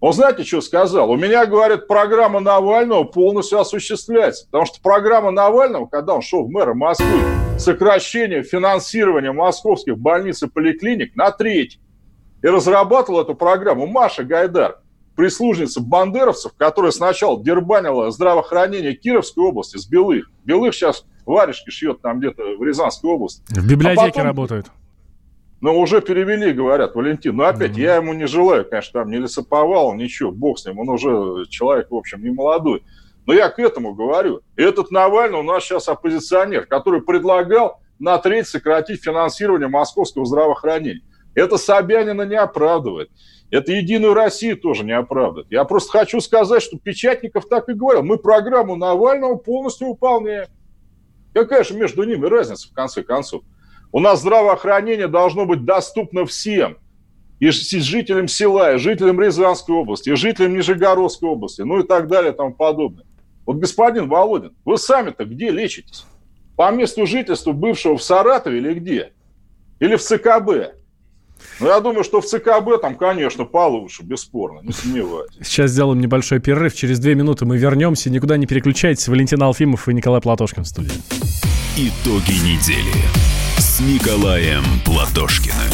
Он знаете, что сказал? У меня, говорит, программа Навального полностью осуществляется. Потому что программа Навального, когда он шел в мэра Москвы, сокращение финансирования московских больниц и поликлиник на треть. И разрабатывал эту программу Маша Гайдар прислужница бандеровцев, которая сначала дербанила здравоохранение Кировской области с Белых. Белых сейчас варежки шьет там где-то в Рязанской области. В библиотеке а потом, работают. Ну, уже перевели, говорят, Валентин. Но опять, mm-hmm. я ему не желаю, конечно, там не лесоповал, ничего, бог с ним. Он уже человек, в общем, не молодой. Но я к этому говорю. Этот Навальный у нас сейчас оппозиционер, который предлагал на треть сократить финансирование московского здравоохранения. Это Собянина не оправдывает. Это Единую Россию тоже не оправдывает. Я просто хочу сказать, что Печатников так и говорил. Мы программу Навального полностью выполняем. Какая же между ними разница, в конце концов? У нас здравоохранение должно быть доступно всем. И жителям села, и жителям Рязанской области, и жителям Нижегородской области, ну и так далее и тому подобное. Вот, господин Володин, вы сами-то где лечитесь? По месту жительства бывшего в Саратове или где? Или в ЦКБ? Ну, я думаю, что в ЦКБ там, конечно, получше, бесспорно, не сомневаюсь. Сейчас сделаем небольшой перерыв. Через две минуты мы вернемся. Никуда не переключайтесь. Валентин Алфимов и Николай Платошкин в студии. Итоги недели с Николаем Платошкиным.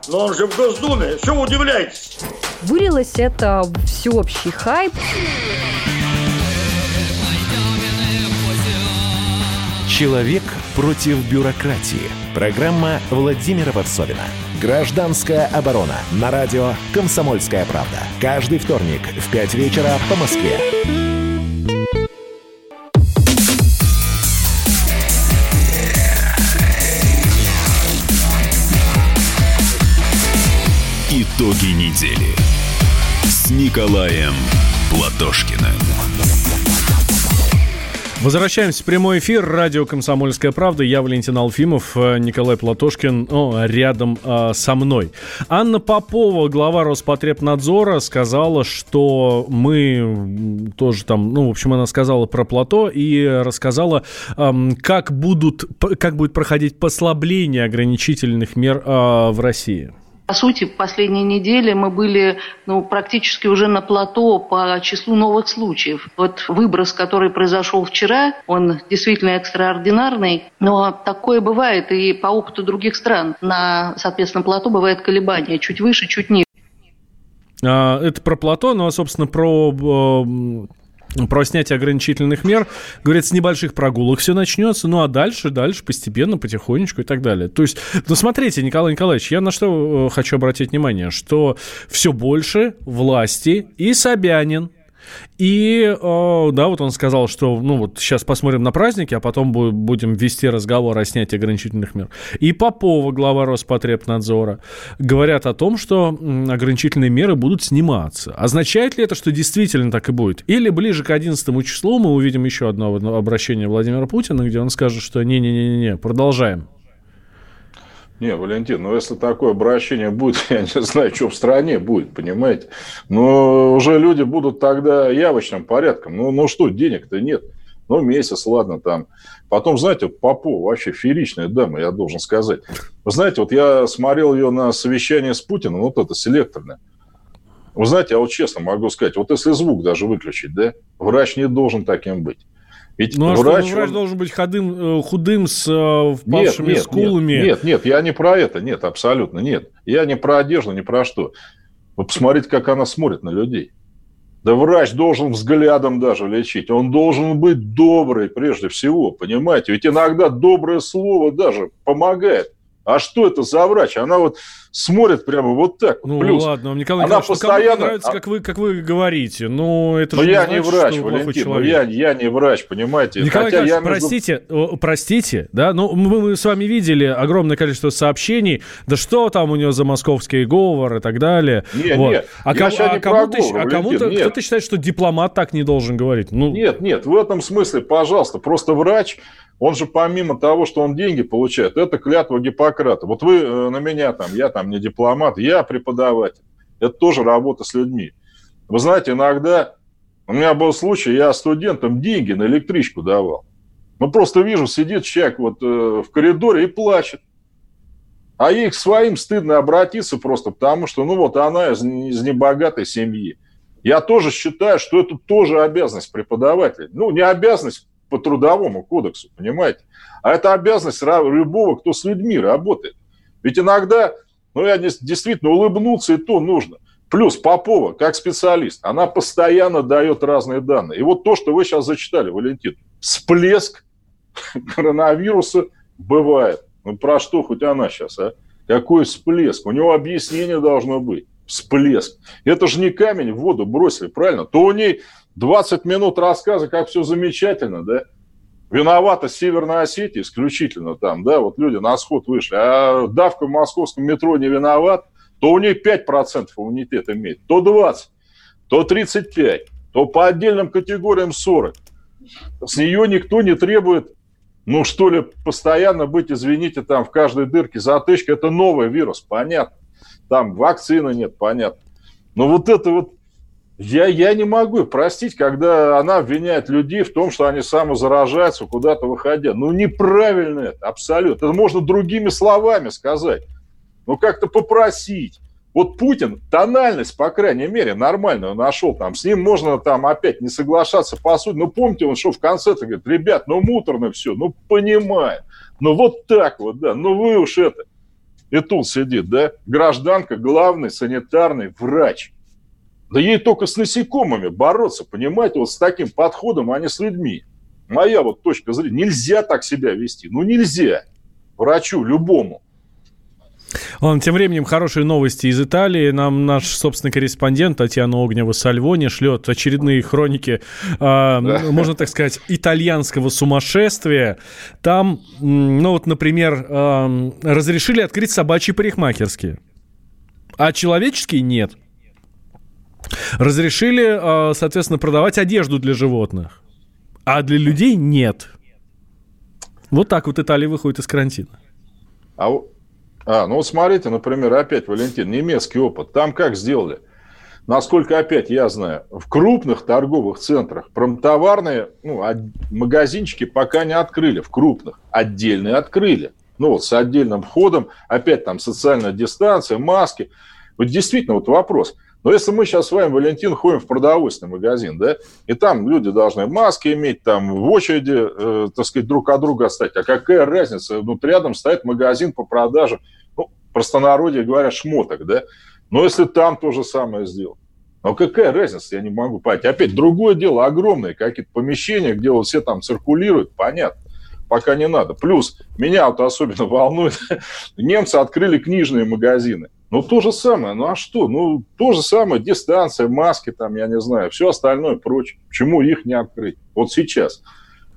Но он же в Госдуме. Что вы удивляетесь? Вылилось это всеобщий хайп. Человек против бюрократии. Программа Владимира Варсовина. Гражданская оборона. На радио «Комсомольская правда». Каждый вторник в 5 вечера по Москве. Итоги недели с Николаем Платошкиным. Возвращаемся в прямой эфир. Радио «Комсомольская правда». Я Валентин Алфимов, э, Николай Платошкин о, рядом э, со мной. Анна Попова, глава Роспотребнадзора, сказала, что мы тоже там, ну, в общем, она сказала про плато и рассказала, э, как, будут, как будет проходить послабление ограничительных мер э, в России. По сути, последние недели мы были ну, практически уже на плато по числу новых случаев. Вот выброс, который произошел вчера, он действительно экстраординарный, но такое бывает и по опыту других стран. На, соответственно, плато бывает колебания чуть выше, чуть ниже. А, это про плато, ну а, собственно, про про снятие ограничительных мер. Говорят, с небольших прогулок все начнется, ну а дальше, дальше, постепенно, потихонечку и так далее. То есть, ну смотрите, Николай Николаевич, я на что э, хочу обратить внимание, что все больше власти и Собянин, и, да, вот он сказал, что, ну, вот сейчас посмотрим на праздники, а потом будем вести разговор о снятии ограничительных мер. И Попова, глава Роспотребнадзора, говорят о том, что ограничительные меры будут сниматься. Означает ли это, что действительно так и будет? Или ближе к 11 числу мы увидим еще одно обращение Владимира Путина, где он скажет, что не-не-не-не, продолжаем. Не, Валентин, ну если такое обращение будет, я не знаю, что в стране будет, понимаете. Но уже люди будут тогда явочным порядком. Ну, ну что, денег-то нет. Ну, месяц, ладно, там. Потом, знаете, вот Попова вообще фееричная дама, я должен сказать. Вы знаете, вот я смотрел ее на совещание с Путиным, вот это селекторное. Вы знаете, я вот честно могу сказать, вот если звук даже выключить, да, врач не должен таким быть. Ведь ну, а врач, что, врач он... должен быть худым, э, худым с э, впавшими нет, нет, скулами. Нет, нет, нет, я не про это, нет, абсолютно нет. Я не про одежду, не про что. Вы посмотрите, как она смотрит на людей. Да врач должен взглядом даже лечить. Он должен быть добрый прежде всего, понимаете? Ведь иногда доброе слово даже помогает. А что это за врач? Она вот смотрит прямо вот так. Ну Плюс. ладно, Николай она Николаевич, постоянно... ну, нравится, как вы, как вы говорите. Но это но же я не, значит, врач, Валентин, но я, я не врач, понимаете. Николай Хотя Николаевич, я простите, между... простите, да, ну мы, мы с вами видели огромное количество сообщений, да что там у него за московский говор и так далее. Не, вот. нет, а, ком, а кому-то, а кому-то кто-то считает, что дипломат так не должен говорить. Ну... Нет, нет, в этом смысле, пожалуйста, просто врач он же помимо того, что он деньги получает, это клятва Гиппократа. Вот вы э, на меня там, я там не дипломат, я преподаватель. Это тоже работа с людьми. Вы знаете, иногда у меня был случай, я студентам деньги на электричку давал. Ну, просто вижу, сидит человек вот э, в коридоре и плачет. А ей к своим стыдно обратиться просто, потому что, ну, вот она из, из небогатой семьи. Я тоже считаю, что это тоже обязанность преподавателя. Ну, не обязанность по трудовому кодексу, понимаете? А это обязанность любого, кто с людьми работает. Ведь иногда, ну, я действительно улыбнуться и то нужно. Плюс Попова, как специалист, она постоянно дает разные данные. И вот то, что вы сейчас зачитали, Валентин, всплеск коронавируса бывает. Ну, про что хоть она сейчас, а? Какой всплеск? У него объяснение должно быть. Всплеск. Это же не камень в воду бросили, правильно? То у ней 20 минут рассказа, как все замечательно, да? Виновата Северная Осетия исключительно там, да, вот люди на сход вышли, а давка в московском метро не виноват, то у нее 5% иммунитет имеет, то 20, то 35, то по отдельным категориям 40. С нее никто не требует, ну что ли, постоянно быть, извините, там в каждой дырке затычка. Это новый вирус, понятно. Там вакцины нет, понятно. Но вот это вот я, я не могу простить, когда она обвиняет людей в том, что они самозаражаются, куда-то выходя. Ну, неправильно это, абсолютно. Это можно другими словами сказать. Ну, как-то попросить. Вот Путин тональность, по крайней мере, нормальную нашел. Там, с ним можно там опять не соглашаться по сути. Но помните, он что в конце-то говорит, ребят, ну муторно все, ну понимаю. Ну вот так вот, да, ну вы уж это. И тут сидит, да, гражданка, главный санитарный врач – да ей только с насекомыми бороться, понимаете, вот с таким подходом, а не с людьми. Моя вот точка зрения, нельзя так себя вести. Ну, нельзя. Врачу, любому. Ладно, тем временем хорошие новости из Италии. Нам наш собственный корреспондент Татьяна Огнева Сальвони шлет очередные хроники, э, да. можно так сказать, итальянского сумасшествия. Там, ну вот, например, э, разрешили открыть собачьи парикмахерские, а человеческие нет. Разрешили, э, соответственно, продавать одежду для животных, а для людей нет. Вот так вот Италия выходит из карантина. А, а ну вот смотрите, например, опять, Валентин, немецкий опыт. Там как сделали? Насколько, опять, я знаю, в крупных торговых центрах промтоварные ну, магазинчики пока не открыли, в крупных. Отдельные открыли. Ну, вот с отдельным входом, опять там социальная дистанция, маски. Вот действительно, вот вопрос – но если мы сейчас с вами, Валентин, ходим в продовольственный магазин, да, и там люди должны маски иметь, там в очереди, э, так сказать, друг от друга стать, а какая разница? Вот рядом стоит магазин по продаже, ну, простонародье говоря, шмоток, да, но если там то же самое сделать, ну какая разница, я не могу понять. Опять другое дело, огромные какие-то помещения, где вот все там циркулируют, понятно пока не надо. Плюс меня вот особенно волнует, немцы открыли книжные магазины. Ну, то же самое. Ну, а что? Ну, то же самое. Дистанция, маски там, я не знаю, все остальное прочее. Почему их не открыть? Вот сейчас.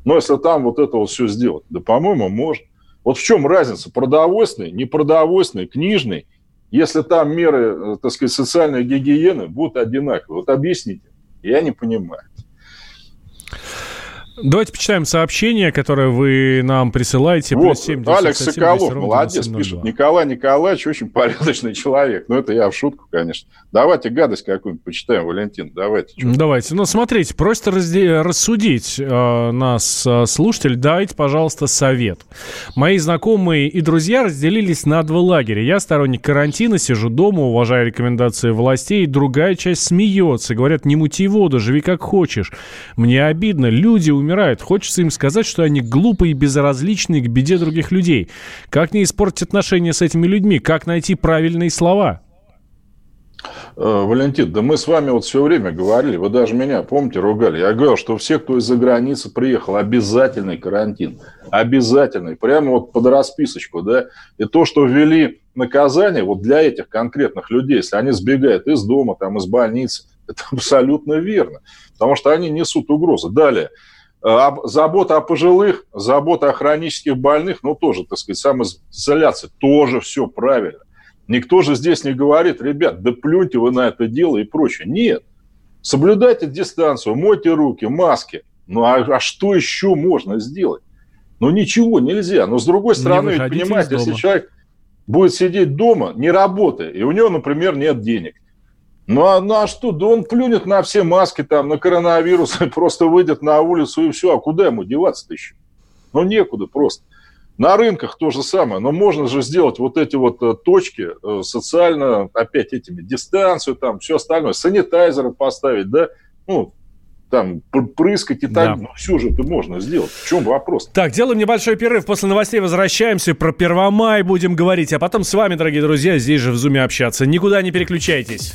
Но если там вот это вот все сделать, да, по-моему, можно. Вот в чем разница? Продовольственный, непродовольственный, книжный, если там меры, э, так сказать, социальной гигиены будут одинаковые. Вот объясните. Я не понимаю. Давайте почитаем сообщение, которое вы нам присылаете. Вот, 7, Алекс Соколов, молодец, пишет. Николай Николаевич очень порядочный человек. Ну, это я в шутку, конечно. Давайте гадость какую-нибудь почитаем, Валентин, давайте. Что давайте. Ну, смотрите, просит разде- рассудить э, нас э, слушатель. Дайте, пожалуйста, совет. Мои знакомые и друзья разделились на два лагеря. Я сторонник карантина, сижу дома, уважаю рекомендации властей. Другая часть смеется. Говорят, не мути воду, живи как хочешь. Мне обидно. Люди умирают. Хочется им сказать, что они глупые и безразличные к беде других людей. Как не испортить отношения с этими людьми? Как найти правильные слова? Э, Валентин, да мы с вами вот все время говорили, вы даже меня, помните, ругали. Я говорил, что все, кто из-за границы приехал, обязательный карантин. Обязательный. Прямо вот под расписочку, да. И то, что ввели наказание вот для этих конкретных людей, если они сбегают из дома, там, из больницы, это абсолютно верно. Потому что они несут угрозы. Далее. Э, забота о пожилых, забота о хронических больных, ну, тоже, так сказать, самоизоляция, тоже все правильно. Никто же здесь не говорит, ребят, да плюньте вы на это дело и прочее. Нет. Соблюдайте дистанцию, мойте руки, маски. Ну, а, а что еще можно сделать? Ну, ничего нельзя. Но, с другой стороны, ведь, понимаете, если человек будет сидеть дома, не работая, и у него, например, нет денег, ну а, ну а что? Да он плюнет на все маски, там, на коронавирус, просто выйдет на улицу и все. А куда ему деваться-то еще? Ну некуда просто. На рынках то же самое, но можно же сделать вот эти вот э, точки э, социально, опять этими, дистанцию, там, все остальное, санитайзеры поставить, да, ну, там, прыскать и так, да. ну, все же это можно сделать. В чем вопрос? Так, делаем небольшой перерыв, после новостей возвращаемся, про Первомай будем говорить, а потом с вами, дорогие друзья, здесь же в Зуме общаться. Никуда не переключайтесь.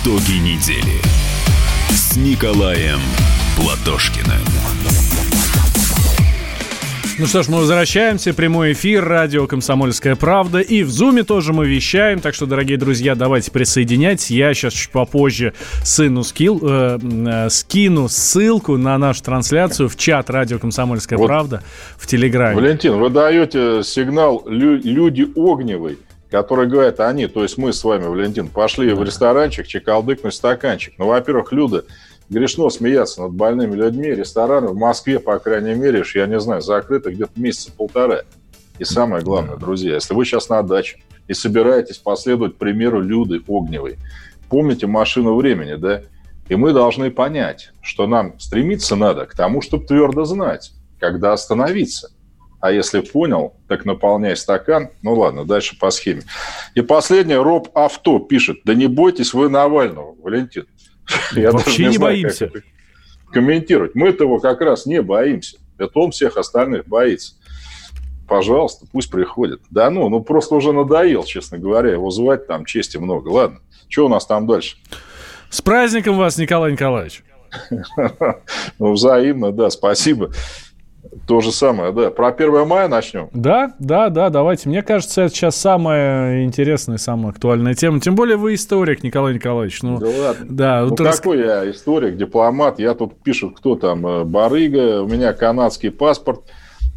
Итоги недели с Николаем Платошкиным. Ну что ж, мы возвращаемся. Прямой эфир, радио «Комсомольская правда». И в Зуме тоже мы вещаем. Так что, дорогие друзья, давайте присоединяйтесь. Я сейчас чуть попозже сыну скил, э, э, скину ссылку на нашу трансляцию в чат радио «Комсомольская Вот. правда» в Телеграме. Валентин, вы даете сигнал лю- люди огневый, который говорят они, то есть мы с вами, Валентин, пошли в ресторанчик, чекалдыкнуть стаканчик. Ну, во-первых, Люда, грешно смеяться над больными людьми. Рестораны в Москве, по крайней мере, я не знаю, закрыты где-то месяца полтора. И самое главное, друзья, если вы сейчас на даче и собираетесь последовать примеру Люды Огневой, помните машину времени, да? И мы должны понять, что нам стремиться надо к тому, чтобы твердо знать, когда остановиться. А если понял, так наполняй стакан. Ну ладно, дальше по схеме. И последнее, Роб Авто пишет. Да не бойтесь вы Навального, Валентин. Я Вообще даже не знаю, боимся. комментировать. Мы-то его как раз не боимся. Это он всех остальных боится. Пожалуйста, пусть приходит. Да ну, ну просто уже надоел, честно говоря, его звать, там чести много. Ладно, что у нас там дальше? С праздником вас, Николай Николаевич. Ну, взаимно, да, спасибо. То же самое, да. Про 1 мая начнем. Да, да, да, давайте. Мне кажется, это сейчас самая интересная, самая актуальная тема. Тем более вы историк, Николай Николаевич. Ну, Да ладно. да, Ну, вот рас- какой я историк, дипломат? Я тут пишут, кто там, э, барыга, у меня канадский паспорт,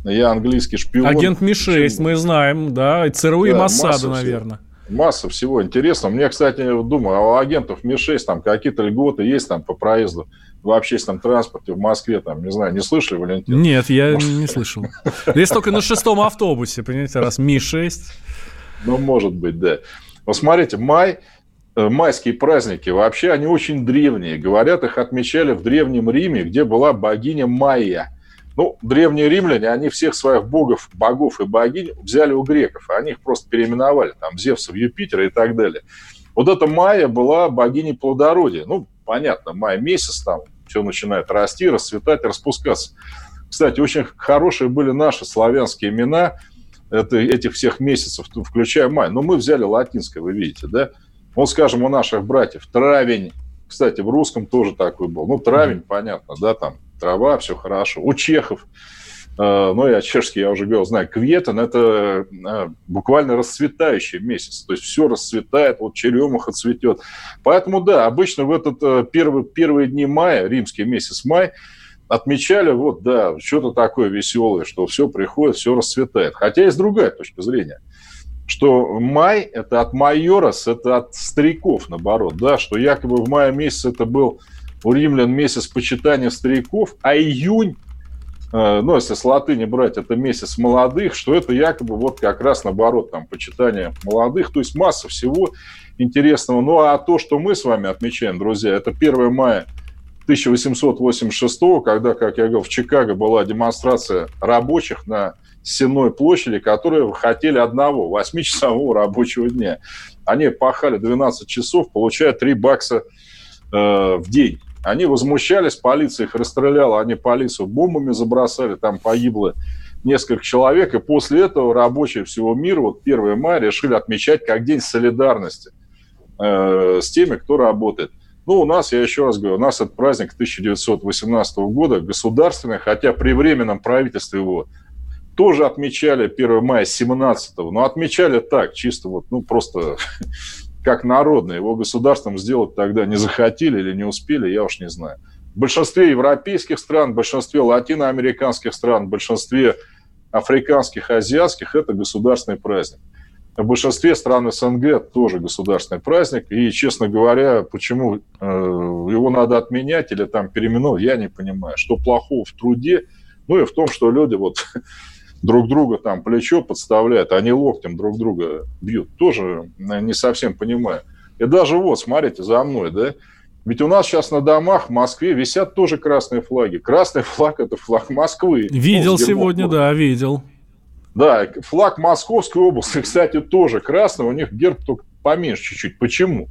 я английский шпион. Агент Ми-6, мы знаем, да, и ЦРУ и Да, Моссада, масса всего. наверное. Масса всего интересного. Мне, кстати, думаю, а у агентов Ми-6 там какие-то льготы есть там по проезду в общественном транспорте в Москве, там, не знаю, не слышали, Валентин? Нет, я не слышал. Есть только на шестом автобусе, понимаете, раз Ми-6. Ну, может быть, да. Вот смотрите, май, э, майские праздники, вообще они очень древние. Говорят, их отмечали в Древнем Риме, где была богиня Майя. Ну, древние римляне, они всех своих богов, богов и богинь взяли у греков. Они их просто переименовали, там, Зевса в Юпитера и так далее. Вот эта Майя была богиней плодородия. Ну, понятно, май месяц, там все начинает расти, расцветать, распускаться. Кстати, очень хорошие были наши славянские имена это, этих всех месяцев, включая май. Но мы взяли латинское, вы видите, да? Вот, скажем, у наших братьев травень. Кстати, в русском тоже такой был. Ну, травень, понятно, да, там трава, все хорошо. У чехов, ну, я чешский, я уже говорил, знаю, кветен – это э, буквально расцветающий месяц. То есть все расцветает, вот черемуха цветет. Поэтому, да, обычно в этот э, первый, первые дни мая, римский месяц май, отмечали, вот, да, что-то такое веселое, что все приходит, все расцветает. Хотя есть другая точка зрения, что май – это от майорос, это от стариков, наоборот, да, что якобы в мае месяц это был у римлян месяц почитания стариков, а июнь, э, ну, если с латыни брать, это месяц молодых, что это якобы вот как раз наоборот, там, почитание молодых, то есть масса всего интересного. Ну, а то, что мы с вами отмечаем, друзья, это 1 мая 1886, когда, как я говорил, в Чикаго была демонстрация рабочих на Сенной площади, которые хотели одного, 8-часового рабочего дня. Они пахали 12 часов, получая 3 бакса э, в день. Они возмущались, полиция их расстреляла, они полицию бомбами забросали, там погибло несколько человек, и после этого рабочие всего мира, вот 1 мая, решили отмечать как День солидарности э, с теми, кто работает. Ну, у нас, я еще раз говорю, у нас этот праздник 1918 года государственный, хотя при временном правительстве его тоже отмечали 1 мая 17 но отмечали так, чисто вот, ну, просто как народное. Его государством сделать тогда не захотели или не успели, я уж не знаю. В большинстве европейских стран, в большинстве латиноамериканских стран, в большинстве африканских, азиатских это государственный праздник. В большинстве стран СНГ тоже государственный праздник. И, честно говоря, почему э, его надо отменять или там переименовать, я не понимаю. Что плохого в труде, ну и в том, что люди вот друг друга там плечо подставляют, они локтем друг друга бьют. Тоже не совсем понимаю. И даже вот, смотрите, за мной, да, ведь у нас сейчас на домах в Москве висят тоже красные флаги. Красный флаг – это флаг Москвы. Видел ну, сегодня, да, видел. Да, флаг Московской области, кстати, тоже красный. У них герб только поменьше чуть-чуть. Почему?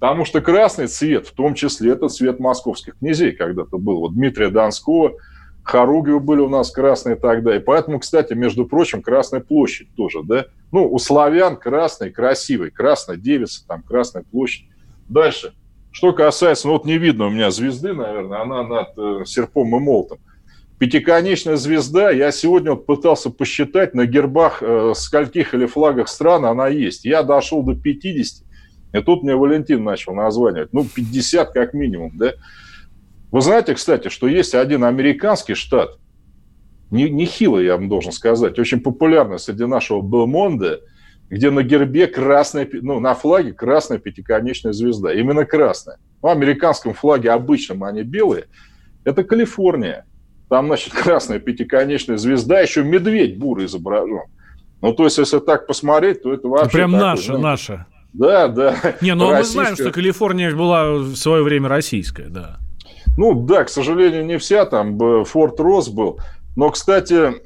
Потому что красный цвет, в том числе, это цвет московских князей когда-то был. Вот Дмитрия Донского – Харугио были у нас красные тогда. И поэтому, кстати, между прочим, Красная площадь тоже, да? Ну, у славян красный, красивый. Красная девица, там, Красная площадь. Дальше. Что касается, ну вот не видно у меня звезды, наверное, она над э, серпом и молотом. Пятиконечная звезда, я сегодня вот пытался посчитать, на гербах э, скольких или флагах стран она есть. Я дошел до 50, и тут мне Валентин начал названивать. Ну, 50 как минимум, да? Вы знаете, кстати, что есть один американский штат, нехилый, я вам должен сказать, очень популярный среди нашего Белмонда, где на гербе красная, ну, на флаге красная пятиконечная звезда. Именно красная. В американском флаге обычном они белые. Это Калифорния. Там, значит, красная пятиконечная звезда, еще медведь бурый изображен. Ну, то есть, если так посмотреть, то это вообще... Прям такой, наша, ну, наша. Да, да. Не, ну российская... мы знаем, что Калифорния была в свое время российская, да. Ну да, к сожалению, не вся, там Форт Росс был. Но, кстати,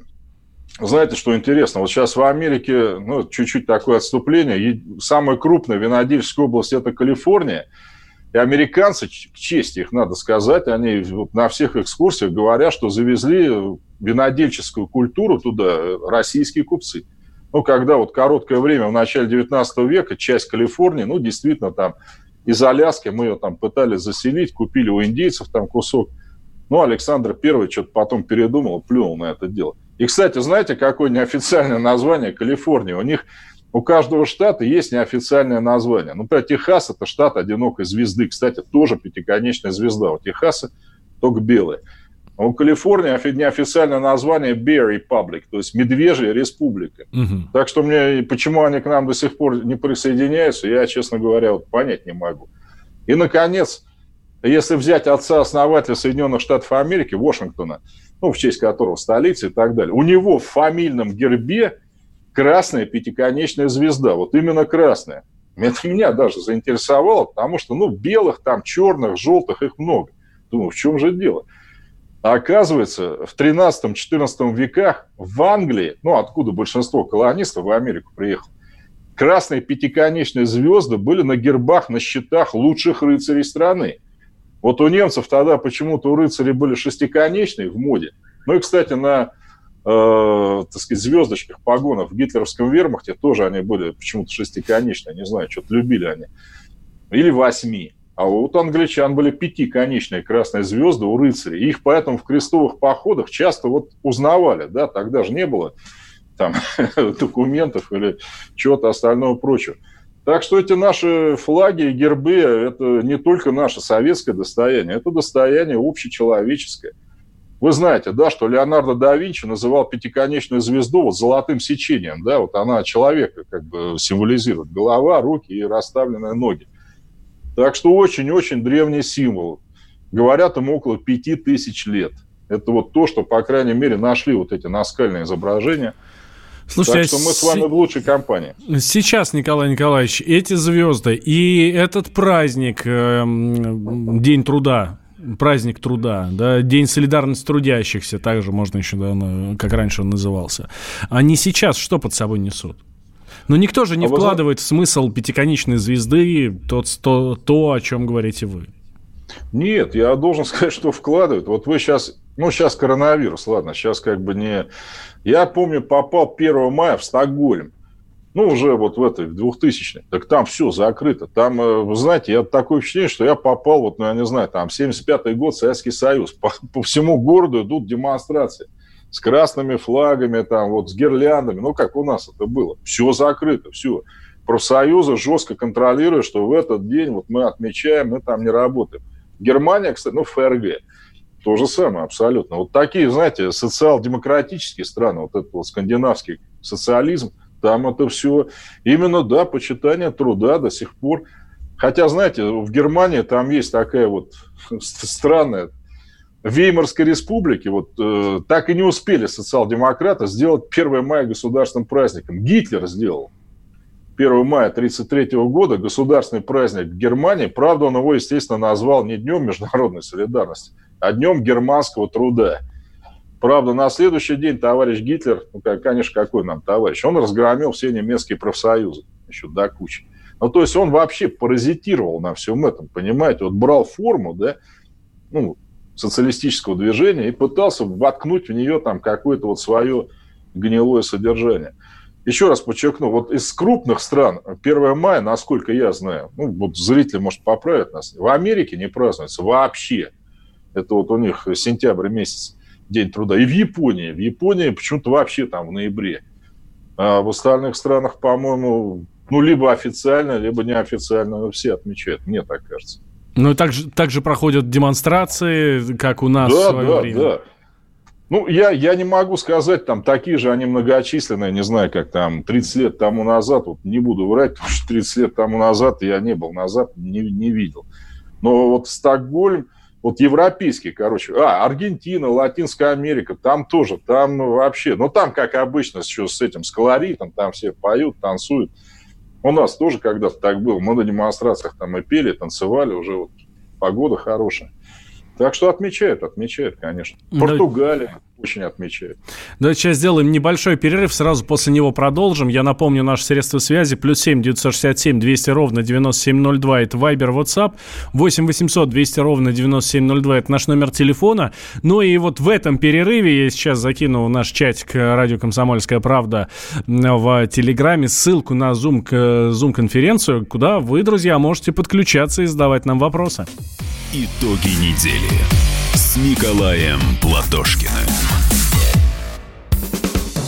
знаете, что интересно? Вот сейчас в Америке, ну, чуть-чуть такое отступление. Самая крупная винодельческая область – это Калифорния. И американцы, к чести их надо сказать, они на всех экскурсиях говорят, что завезли винодельческую культуру туда российские купцы. Ну, когда вот короткое время, в начале 19 века, часть Калифорнии, ну, действительно, там из Аляски мы ее там пытались заселить, купили у индейцев там кусок. Ну, Александр Первый что-то потом передумал, плюнул на это дело. И, кстати, знаете, какое неофициальное название Калифорнии? У них у каждого штата есть неофициальное название. Ну, например, Техас – это штат одинокой звезды. Кстати, тоже пятиконечная звезда. У Техаса только белая. А у Калифорнии неофициальное название Bear Republic, то есть Медвежья Республика. Угу. Так что мне, почему они к нам до сих пор не присоединяются, я, честно говоря, вот понять не могу. И, наконец, если взять отца-основателя Соединенных Штатов Америки, Вашингтона, ну, в честь которого столица и так далее, у него в фамильном гербе красная пятиконечная звезда, вот именно красная. Это меня даже заинтересовало, потому что, ну, белых, там, черных, желтых, их много. Думаю, в чем же дело? А оказывается, в 13-14 веках в Англии, ну, откуда большинство колонистов в Америку приехало, красные пятиконечные звезды были на гербах, на щитах лучших рыцарей страны. Вот у немцев тогда почему-то у рыцарей были шестиконечные в моде. Ну и, кстати, на э, так сказать, звездочках погонов в гитлеровском вермахте тоже они были почему-то шестиконечные, не знаю, что-то любили они. Или восьми. А вот у англичан были пятиконечные красные звезды у рыцарей. Их поэтому в крестовых походах часто вот узнавали. Да? Тогда же не было там документов или чего-то остального прочего. Так что эти наши флаги и гербы – это не только наше советское достояние, это достояние общечеловеческое. Вы знаете, да, что Леонардо да Винчи называл пятиконечную звезду вот золотым сечением, да, вот она человека как бы символизирует, голова, руки и расставленные ноги. Так что очень-очень древний символ. Говорят, ему около пяти тысяч лет. Это вот то, что, по крайней мере, нашли вот эти наскальные изображения. Слушайте, так что мы с вами в лучшей компании. Сейчас, Николай Николаевич, эти звезды и этот праздник, э, День труда, праздник труда, да, День солидарности трудящихся, также можно еще, да, как раньше он назывался, они сейчас что под собой несут? Но никто же не а вкладывает вы... в смысл пятиконечной звезды тот, то, то, о чем говорите вы. Нет, я должен сказать, что вкладывают. Вот вы сейчас, ну, сейчас коронавирус, ладно, сейчас как бы не... Я помню, попал 1 мая в Стокгольм. ну, уже вот в этой, в 2000 так там все закрыто. Там, э, вы знаете, я такое впечатление, что я попал, вот, ну, я не знаю, там, 75-й год, Советский Союз. По, по всему городу идут демонстрации с красными флагами, там, вот, с гирляндами. Ну, как у нас это было. Все закрыто, все. Профсоюзы жестко контролируют, что в этот день вот мы отмечаем, мы там не работаем. Германия, кстати, ну, ФРГ. То же самое абсолютно. Вот такие, знаете, социал-демократические страны, вот этот вот скандинавский социализм, там это все именно, да, почитание труда до сих пор. Хотя, знаете, в Германии там есть такая вот странная Веймарской республике вот э, так и не успели социал-демократы сделать 1 мая государственным праздником. Гитлер сделал 1 мая 1933 года государственный праздник Германии. Правда, он его, естественно, назвал не Днем международной солидарности, а Днем германского труда. Правда, на следующий день товарищ Гитлер, ну, конечно, какой нам товарищ, он разгромил все немецкие профсоюзы еще до кучи. Ну, то есть он вообще паразитировал на всем этом, понимаете? Вот брал форму, да, ну, социалистического движения и пытался воткнуть в нее там какое-то вот свое гнилое содержание. Еще раз подчеркну, вот из крупных стран 1 мая, насколько я знаю, ну, вот зрители, может, поправят нас, в Америке не празднуется вообще. Это вот у них сентябрь месяц. День труда. И в Японии. В Японии почему-то вообще там в ноябре. А в остальных странах, по-моему, ну, либо официально, либо неофициально, но все отмечают, мне так кажется. Ну, и также, также проходят демонстрации, как у нас да, в свое да, время. Да, ну, я, я не могу сказать, там, такие же они многочисленные, не знаю, как там, 30 лет тому назад, вот не буду врать, потому что 30 лет тому назад я не был назад, не, не видел. Но вот Стокгольм, вот европейский, короче, а, Аргентина, Латинская Америка, там тоже, там вообще, ну там, как обычно, еще с этим, с колоритом, там все поют, танцуют. У нас тоже когда-то так было, мы на демонстрациях там и пели, танцевали, уже вот погода хорошая. Так что отмечают, отмечают, конечно. Португалия очень отмечает. Давайте сейчас сделаем небольшой перерыв, сразу после него продолжим. Я напомню, наши средства связи, плюс 7 967 200 ровно 9702, это Viber, WhatsApp, 8 800 200 ровно 9702, это наш номер телефона. Ну и вот в этом перерыве я сейчас закину в наш чатик радио «Комсомольская правда» в Телеграме ссылку на Zoom, Zoom-конференцию, куда вы, друзья, можете подключаться и задавать нам вопросы. Итоги недели с Николаем Платошкиным.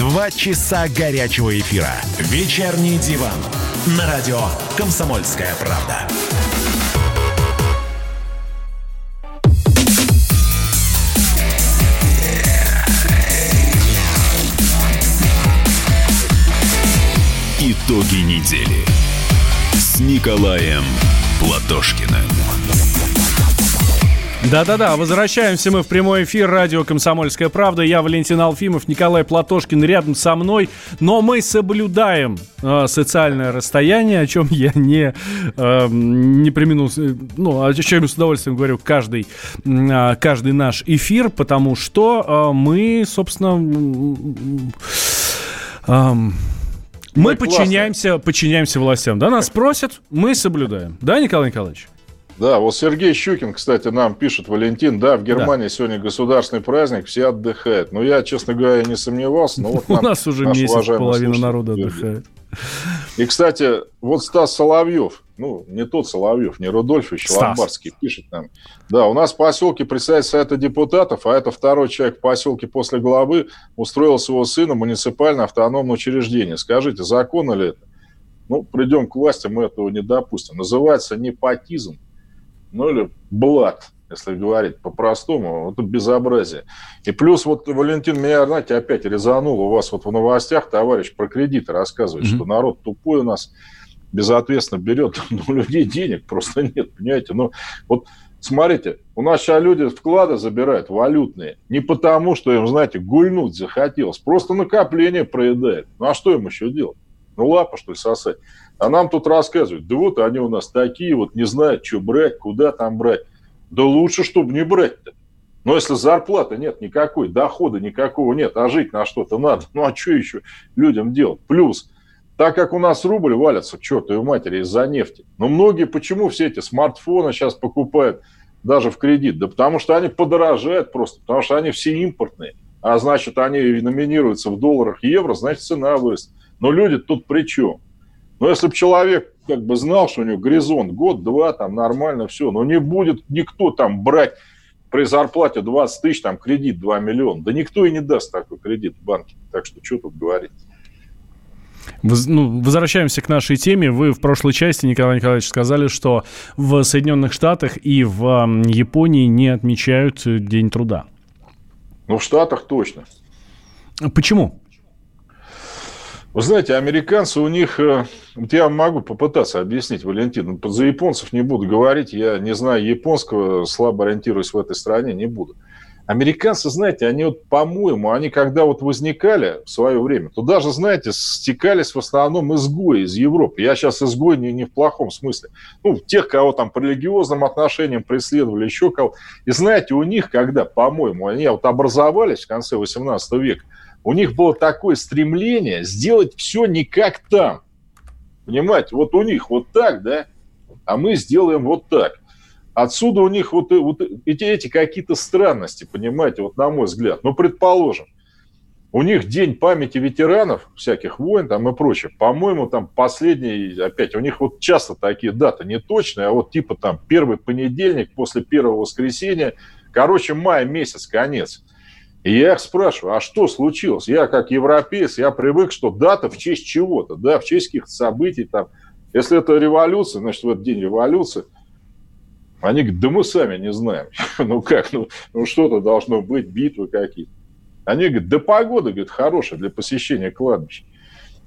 Два часа горячего эфира. Вечерний диван. На радио «Комсомольская правда». Итоги недели с Николаем Платошкиным. Да-да-да, возвращаемся мы в прямой эфир радио «Комсомольская правда». Я Валентин Алфимов, Николай Платошкин рядом со мной. Но мы соблюдаем э, социальное расстояние, о чем я не, э, не примену, ну, о чем я с удовольствием говорю каждый, э, каждый наш эфир, потому что э, мы, собственно... Э, мы подчиняемся, подчиняемся властям. Да, нас просят, мы соблюдаем. Да, Николай Николаевич? Да, вот Сергей Щукин, кстати, нам пишет, Валентин, да, в Германии да. сегодня государственный праздник, все отдыхают. Ну, я, честно говоря, не сомневался. Но вот У нас уже месяц половина народа отдыхает. И, кстати, вот Стас Соловьев, ну, не тот Соловьев, не Рудольфович, Стас. Ломбардский, пишет нам. Да, у нас в поселке председатель Совета депутатов, а это второй человек в поселке после главы, устроил своего сына муниципальное автономное учреждение. Скажите, законно ли это? Ну, придем к власти, мы этого не допустим. Называется непотизм ну или блат, если говорить по-простому, это безобразие. И плюс вот, Валентин, меня, знаете, опять резанул у вас вот в новостях, товарищ про кредиты рассказывает, mm-hmm. что народ тупой у нас безответственно берет, но у людей денег просто нет, понимаете? Ну, вот смотрите, у нас сейчас люди вклады забирают валютные, не потому, что им, знаете, гульнуть захотелось, просто накопление проедает. Ну, а что им еще делать? Ну, лапа, что ли, сосать. А нам тут рассказывают, да вот они у нас такие, вот не знают, что брать, куда там брать. Да лучше, чтобы не брать-то. Но если зарплаты нет никакой, дохода никакого нет, а жить на что-то надо, ну а что еще людям делать? Плюс, так как у нас рубль валится к чертовой матери из-за нефти, но многие почему все эти смартфоны сейчас покупают даже в кредит? Да потому что они подорожают просто, потому что они все импортные, а значит они номинируются в долларах евро, значит цена вырастет. Но люди тут при чем? Но если бы человек как бы знал, что у него горизонт год-два, там нормально все, но не будет никто там брать при зарплате 20 тысяч, там кредит 2 миллиона. Да никто и не даст такой кредит в банке. Так что что тут говорить? Ну, возвращаемся к нашей теме. Вы в прошлой части, Николай Николаевич, сказали, что в Соединенных Штатах и в Японии не отмечают День труда. Ну, в Штатах точно. Почему? Вы знаете, американцы у них... Э, я могу попытаться объяснить, Валентин. За японцев не буду говорить. Я не знаю японского, слабо ориентируюсь в этой стране, не буду. Американцы, знаете, они вот, по-моему, они когда вот возникали в свое время, то даже, знаете, стекались в основном изгои из Европы. Я сейчас изгой не, не в плохом смысле. Ну, тех, кого там по религиозным отношениям преследовали, еще кого. И знаете, у них, когда, по-моему, они вот образовались в конце 18 века, у них было такое стремление сделать все не как там. Понимаете, вот у них вот так, да, а мы сделаем вот так. Отсюда у них вот, вот эти, эти какие-то странности, понимаете, вот на мой взгляд. Ну, предположим, у них день памяти ветеранов, всяких войн там и прочее. По-моему, там последний, опять, у них вот часто такие даты не точные, а вот типа там первый понедельник после первого воскресенья. Короче, май месяц, конец. И я их спрашиваю, а что случилось? Я как европеец, я привык, что дата в честь чего-то, да, в честь каких-то событий там. Если это революция, значит, в этот день революции. Они говорят, да мы сами не знаем. ну как, ну, ну что-то должно быть, битвы какие-то. Они говорят, да погода, говорит, хорошая для посещения кладбища.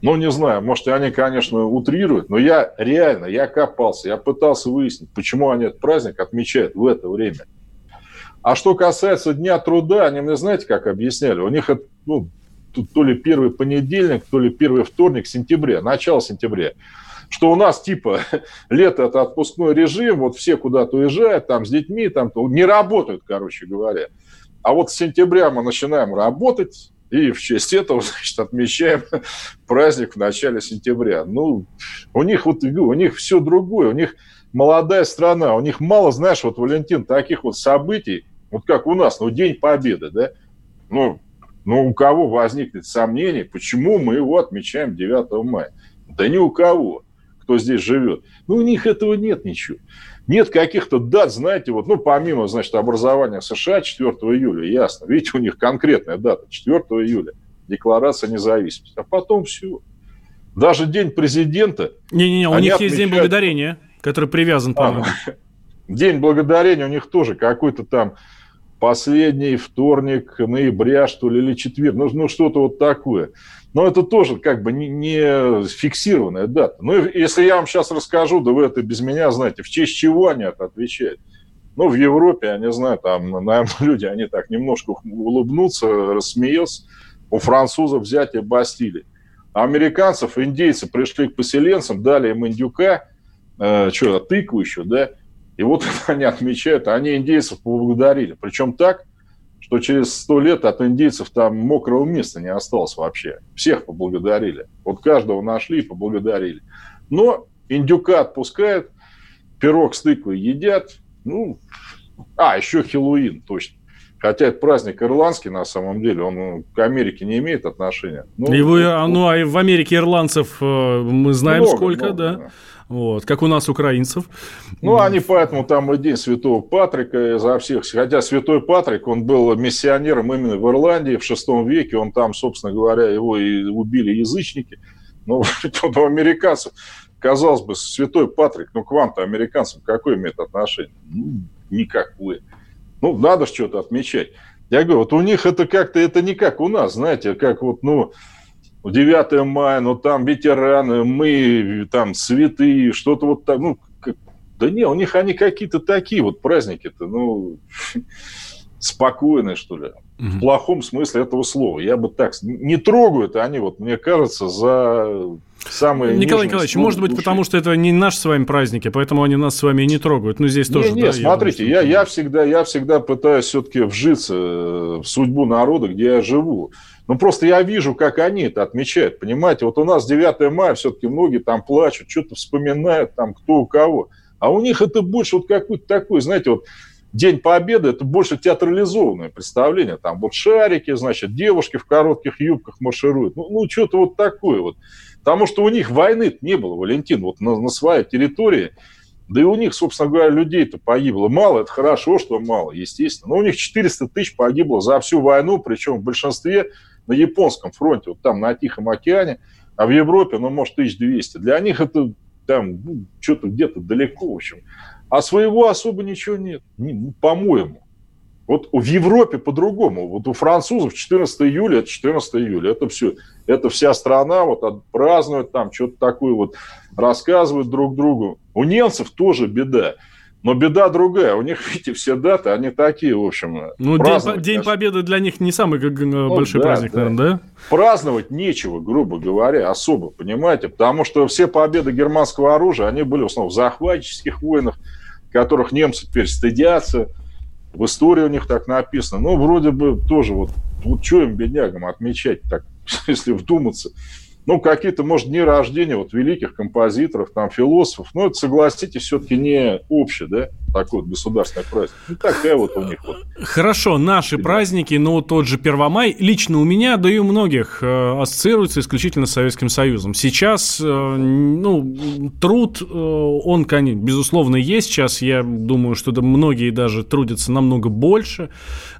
Ну, не знаю, может, они, конечно, утрируют, но я реально, я копался, я пытался выяснить, почему они этот праздник отмечают в это время. А что касается Дня труда, они мне знаете, как объясняли? У них это, ну, то ли первый понедельник, то ли первый вторник сентября, начало сентября. Что у нас типа лето это отпускной режим, вот все куда-то уезжают, там с детьми, там не работают, короче говоря. А вот с сентября мы начинаем работать, и в честь этого, значит, отмечаем праздник в начале сентября. Ну, у них вот, у них все другое, у них молодая страна, у них мало, знаешь, вот, Валентин, таких вот событий, вот как у нас, ну, День Победы, да? Ну, ну, у кого возникнет сомнение, почему мы его отмечаем 9 мая? Да ни у кого, кто здесь живет. Ну, у них этого нет ничего. Нет каких-то дат, знаете, вот, ну, помимо, значит, образования США 4 июля, ясно. Видите, у них конкретная дата, 4 июля, Декларация независимости. А потом все. Даже День президента... Не-не-не, у них отмечают... есть День благодарения, который привязан, по-моему. А, День благодарения у них тоже какой-то там последний вторник ноября, что ли, или четверг, ну, ну что-то вот такое. Но это тоже как бы не, фиксированная дата. Ну, если я вам сейчас расскажу, да вы это без меня знаете, в честь чего они это отвечают. Ну, в Европе, я не знаю, там, наверное, люди, они так немножко улыбнутся, рассмеются. У французов взятие Бастилии. А американцев, индейцы пришли к поселенцам, дали им индюка, э, что, тыкву еще, да, и вот они отмечают, они индейцев поблагодарили. Причем так, что через сто лет от индейцев там мокрого места не осталось вообще. Всех поблагодарили. Вот каждого нашли и поблагодарили. Но индюка отпускают, пирог с тыквой едят. Ну, а, еще Хэллоуин, точно. Хотя это праздник ирландский на самом деле, он к Америке не имеет отношения. Ну, и вы, ну, а в Америке ирландцев э, мы знаем много, сколько, много, да? да. Вот, как у нас украинцев. Ну, они поэтому там и День Святого Патрика за всех. Хотя Святой Патрик, он был миссионером именно в Ирландии в VI веке. Он там, собственно говоря, его и убили язычники. Ну, у американцев, казалось бы, Святой Патрик, ну, к вам-то, американцам, какое имеет отношение? Ну, никакое. Ну, надо что-то отмечать. Я говорю, вот у них это как-то, это не как у нас, знаете, как вот, ну, 9 мая, ну там ветераны, мы, там цветы, что-то вот так, ну, как, да не, у них они какие-то такие вот праздники-то, ну, спокойные, что ли. В плохом смысле этого слова. Я бы так... Не трогают они, вот мне кажется, за самые Николай Николаевич, может быть, души. потому что это не наши с вами праздники, поэтому они нас с вами не трогают. Ну, здесь не, тоже. Не, да, смотрите, я, я, я, всегда, я всегда пытаюсь все-таки вжиться в судьбу народа, где я живу. Ну, просто я вижу, как они это отмечают, понимаете? Вот у нас 9 мая все-таки многие там плачут, что-то вспоминают, там кто у кого. А у них это больше вот какой-то такой, знаете, вот День Победы – это больше театрализованное представление. Там вот шарики, значит, девушки в коротких юбках маршируют. Ну, ну что-то вот такое вот. Потому что у них войны не было, Валентин, вот на, на своей территории. Да и у них, собственно говоря, людей-то погибло. Мало, это хорошо, что мало, естественно. Но у них 400 тысяч погибло за всю войну, причем в большинстве на японском фронте, вот там на Тихом океане, а в Европе, ну, может, 1200. Для них это там ну, что-то где-то далеко, в общем. А своего особо ничего нет, ну, по-моему. Вот в Европе по-другому. Вот у французов 14 июля, это 14 июля. Это все. Это вся страна вот празднует там, что-то такое вот рассказывают друг другу. У немцев тоже беда. Но беда другая. У них, видите, все даты, они такие, в общем. Ну, день, день Победы для них не самый как, ну, большой да, праздник, да. наверное, да? Праздновать нечего, грубо говоря, особо, понимаете? Потому что все победы германского оружия, они были в основном в захватческих войнах, которых немцы теперь стыдятся. В истории у них так написано. Ну, вроде бы тоже вот, вот что им, беднягам, отмечать так, если вдуматься ну, какие-то, может, дни рождения вот великих композиторов, там, философов, но это, согласитесь, все-таки не общее, да, такой вот государственный праздник. Ну, такая вот у них вот. Хорошо, наши да. праздники, ну, тот же Первомай, лично у меня, да и у многих, э, ассоциируется исключительно с Советским Союзом. Сейчас, э, ну, труд, э, он, конечно, безусловно, есть. Сейчас, я думаю, что да, многие даже трудятся намного больше,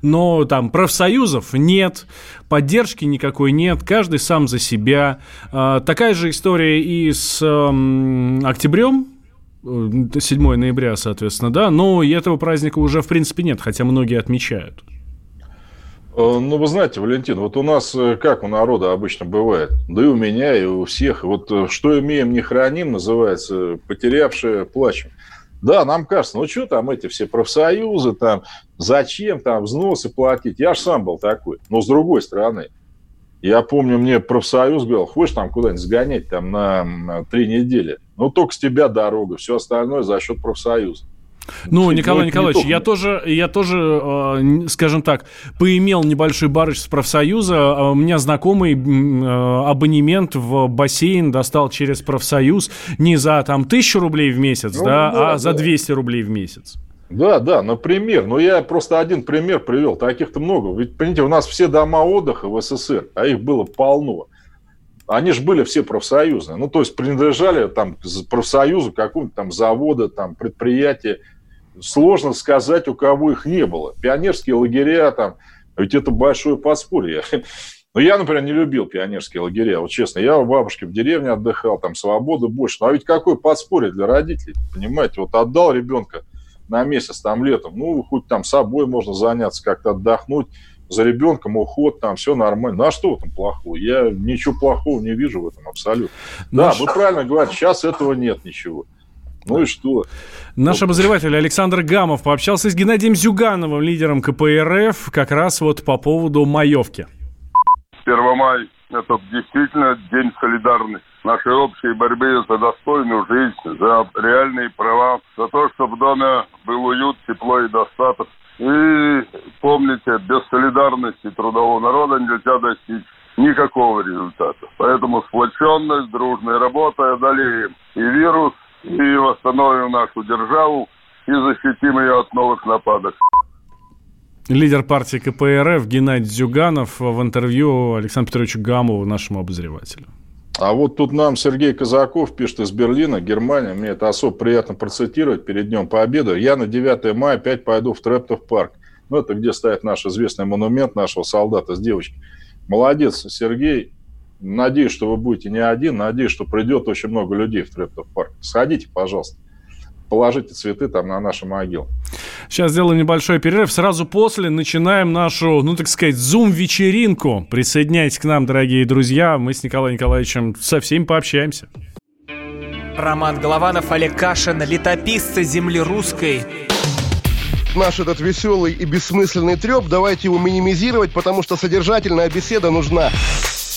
но там профсоюзов нет, поддержки никакой нет, каждый сам за себя. А, такая же история и с октябрем, 7 ноября, соответственно, да, но этого праздника уже, в принципе, нет, хотя многие отмечают. Э, ну, вы знаете, Валентин, вот у нас э, как у народа обычно бывает, да и у меня, и у всех, вот э, что имеем, не храним, называется, потерявшие плачем. Да, нам кажется, ну что там эти все профсоюзы, там, зачем там взносы платить? Я же сам был такой. Но с другой стороны, я помню, мне профсоюз говорил, хочешь там куда-нибудь сгонять там на, три недели? Ну, только с тебя дорога, все остальное за счет профсоюза. Ну, Николай Николаевич, я тоже, я тоже, э, скажем так, поимел небольшой барыш с профсоюза. А у меня знакомый э, абонемент в бассейн достал через профсоюз не за там тысячу рублей в месяц, ну, да, да, а да. за 200 рублей в месяц. Да, да, например. Но я просто один пример привел. Таких-то много. Ведь, понимаете, у нас все дома отдыха в СССР, а их было полно. Они же были все профсоюзные. Ну, то есть принадлежали там профсоюзу какому-то там завода, там предприятия сложно сказать, у кого их не было. Пионерские лагеря там, ведь это большое подспорье. Но я, например, не любил пионерские лагеря. Вот честно, я у бабушки в деревне отдыхал, там свободы больше. Ну, а ведь какое подспорье для родителей, понимаете? Вот отдал ребенка на месяц там летом, ну, хоть там собой можно заняться, как-то отдохнуть, за ребенком уход, там все нормально. Ну, а что в этом плохого? Я ничего плохого не вижу в этом абсолютно. Наш... Да, вы правильно говорите, сейчас этого нет ничего. Ну и что? Наш вот. обозреватель Александр Гамов пообщался с Геннадием Зюгановым, лидером КПРФ, как раз вот по поводу маевки. 1 май – это действительно день солидарности, нашей общей борьбы за достойную жизнь, за реальные права, за то, чтобы в доме был уют, тепло и достаток. И помните, без солидарности трудового народа нельзя достичь никакого результата. Поэтому сплоченность, дружная работа одолеем и вирус, и восстановим нашу державу и защитим ее от новых нападок. Лидер партии КПРФ Геннадий Зюганов в интервью Александру Петровичу Гамову, нашему обозревателю. А вот тут нам Сергей Казаков пишет из Берлина, Германия. Мне это особо приятно процитировать перед Днем Победы. Я на 9 мая опять пойду в Трептов парк. Ну, это где стоит наш известный монумент нашего солдата с девочкой. Молодец, Сергей. Надеюсь, что вы будете не один. Надеюсь, что придет очень много людей в Трептов парк. Сходите, пожалуйста. Положите цветы там на наши могилы. Сейчас сделаем небольшой перерыв. Сразу после начинаем нашу, ну так сказать, зум-вечеринку. Присоединяйтесь к нам, дорогие друзья. Мы с Николаем Николаевичем со всеми пообщаемся. Роман Голованов, Олег Кашин, летописцы земли русской наш этот веселый и бессмысленный треп, давайте его минимизировать, потому что содержательная беседа нужна.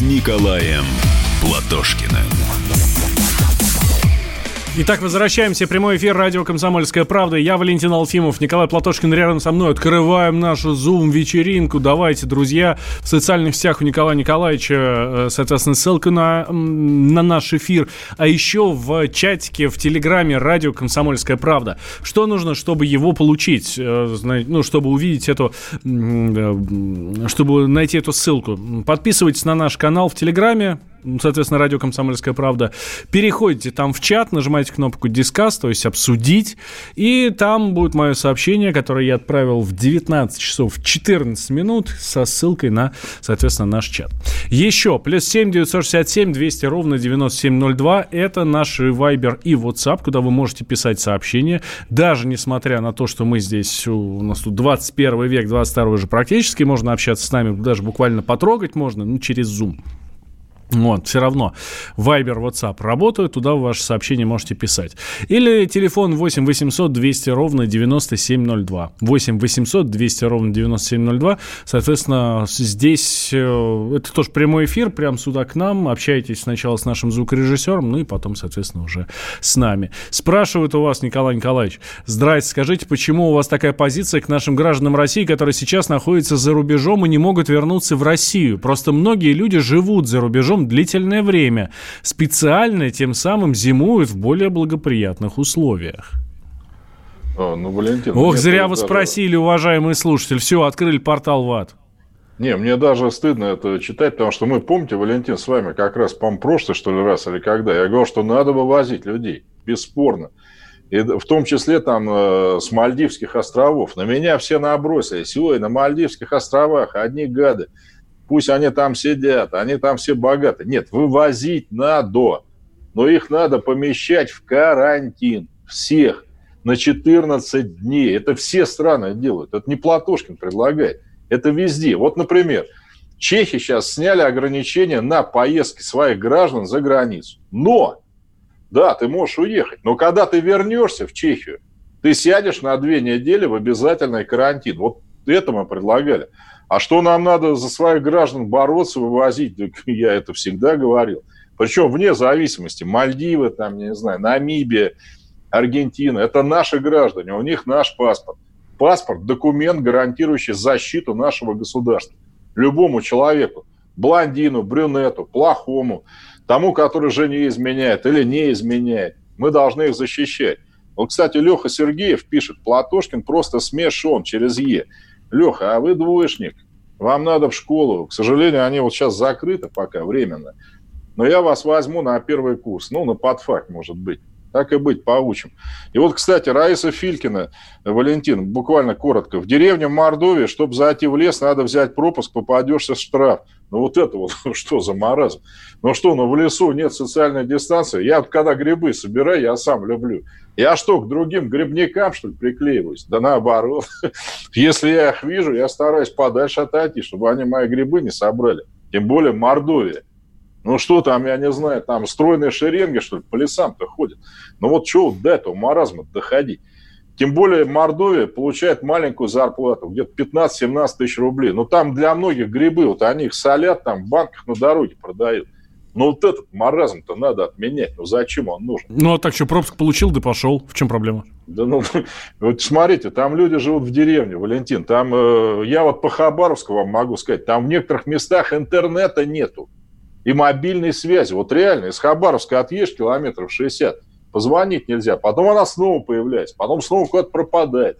с Николаем Платошкиным. Итак, возвращаемся. Прямой эфир радио «Комсомольская правда». Я Валентин Алфимов, Николай Платошкин рядом со мной. Открываем нашу Zoom-вечеринку. Давайте, друзья, в социальных сетях у Николая Николаевича, э, соответственно, ссылка на, на наш эфир. А еще в чатике, в Телеграме радио «Комсомольская правда». Что нужно, чтобы его получить? Э, ну, чтобы увидеть эту... Э, чтобы найти эту ссылку. Подписывайтесь на наш канал в Телеграме соответственно, радио «Комсомольская правда». Переходите там в чат, нажимаете кнопку «Дискас», то есть «Обсудить», и там будет мое сообщение, которое я отправил в 19 часов 14 минут со ссылкой на, соответственно, наш чат. Еще, плюс 7 967 200 ровно 9702, это наши Viber и WhatsApp, куда вы можете писать сообщения, даже несмотря на то, что мы здесь, у нас тут 21 век, 22 уже практически, можно общаться с нами, даже буквально потрогать можно, ну, через Zoom. Вот, все равно Viber, WhatsApp работают, туда ваши сообщения можете писать. Или телефон 8 800 200 ровно 9702. 8 800 200 ровно 9702. Соответственно, здесь э, это тоже прямой эфир, прям сюда к нам. Общайтесь сначала с нашим звукорежиссером, ну и потом, соответственно, уже с нами. Спрашивают у вас, Николай Николаевич, здрасте, скажите, почему у вас такая позиция к нашим гражданам России, которые сейчас находятся за рубежом и не могут вернуться в Россию? Просто многие люди живут за рубежом рубежом длительное время, специально тем самым зимуют в более благоприятных условиях. О, ну, Валентин, Ох, зря вы даже... спросили, уважаемый слушатель. Все, открыли портал ВАД. Не, мне даже стыдно это читать, потому что мы, помните, Валентин, с вами как раз, по прошлый, что ли, раз или когда, я говорил, что надо вывозить людей, бесспорно. И в том числе там э, с Мальдивских островов. На меня все набросились. Ой, на Мальдивских островах одни гады. Пусть они там сидят, они там все богаты. Нет, вывозить надо. Но их надо помещать в карантин. Всех. На 14 дней. Это все страны делают. Это не Платошкин предлагает. Это везде. Вот, например, чехи сейчас сняли ограничения на поездки своих граждан за границу. Но, да, ты можешь уехать, но когда ты вернешься в Чехию, ты сядешь на две недели в обязательный карантин. Вот это мы предлагали. А что нам надо за своих граждан бороться, вывозить? Я это всегда говорил. Причем вне зависимости. Мальдивы, там, не знаю, Намибия, Аргентина. Это наши граждане, у них наш паспорт. Паспорт – документ, гарантирующий защиту нашего государства. Любому человеку. Блондину, брюнету, плохому, тому, который жене изменяет или не изменяет. Мы должны их защищать. Вот, кстати, Леха Сергеев пишет, Платошкин просто смешон через «е». Леха, а вы двоечник, вам надо в школу. К сожалению, они вот сейчас закрыты пока временно. Но я вас возьму на первый курс, ну, на подфак, может быть. Так и быть, поучим. И вот, кстати, Раиса Филькина, Валентин, буквально коротко. В деревне Мордовии, чтобы зайти в лес, надо взять пропуск, попадешься штраф. Ну вот это вот что за маразм? Ну что, ну в лесу нет социальной дистанции? Я когда грибы собираю, я сам люблю. Я что, к другим грибникам, что ли, приклеиваюсь? Да наоборот. Если я их вижу, я стараюсь подальше отойти, чтобы они мои грибы не собрали. Тем более Мордовия. Ну что там, я не знаю, там стройные шеренги, что ли, по лесам-то ходят. Ну вот что до этого маразма доходить? Тем более Мордовия получает маленькую зарплату, где-то 15-17 тысяч рублей. Но там для многих грибы, вот они их солят, там в банках на дороге продают. Ну вот этот маразм-то надо отменять. Ну зачем он нужен? Ну а так что, пропуск получил, да пошел. В чем проблема? Да ну, вот смотрите, там люди живут в деревне, Валентин. Там, э, я вот по Хабаровску вам могу сказать, там в некоторых местах интернета нету. И мобильной связи. Вот реально, из Хабаровска отъешь километров 60 Позвонить нельзя. Потом она снова появляется. Потом снова куда-то пропадает.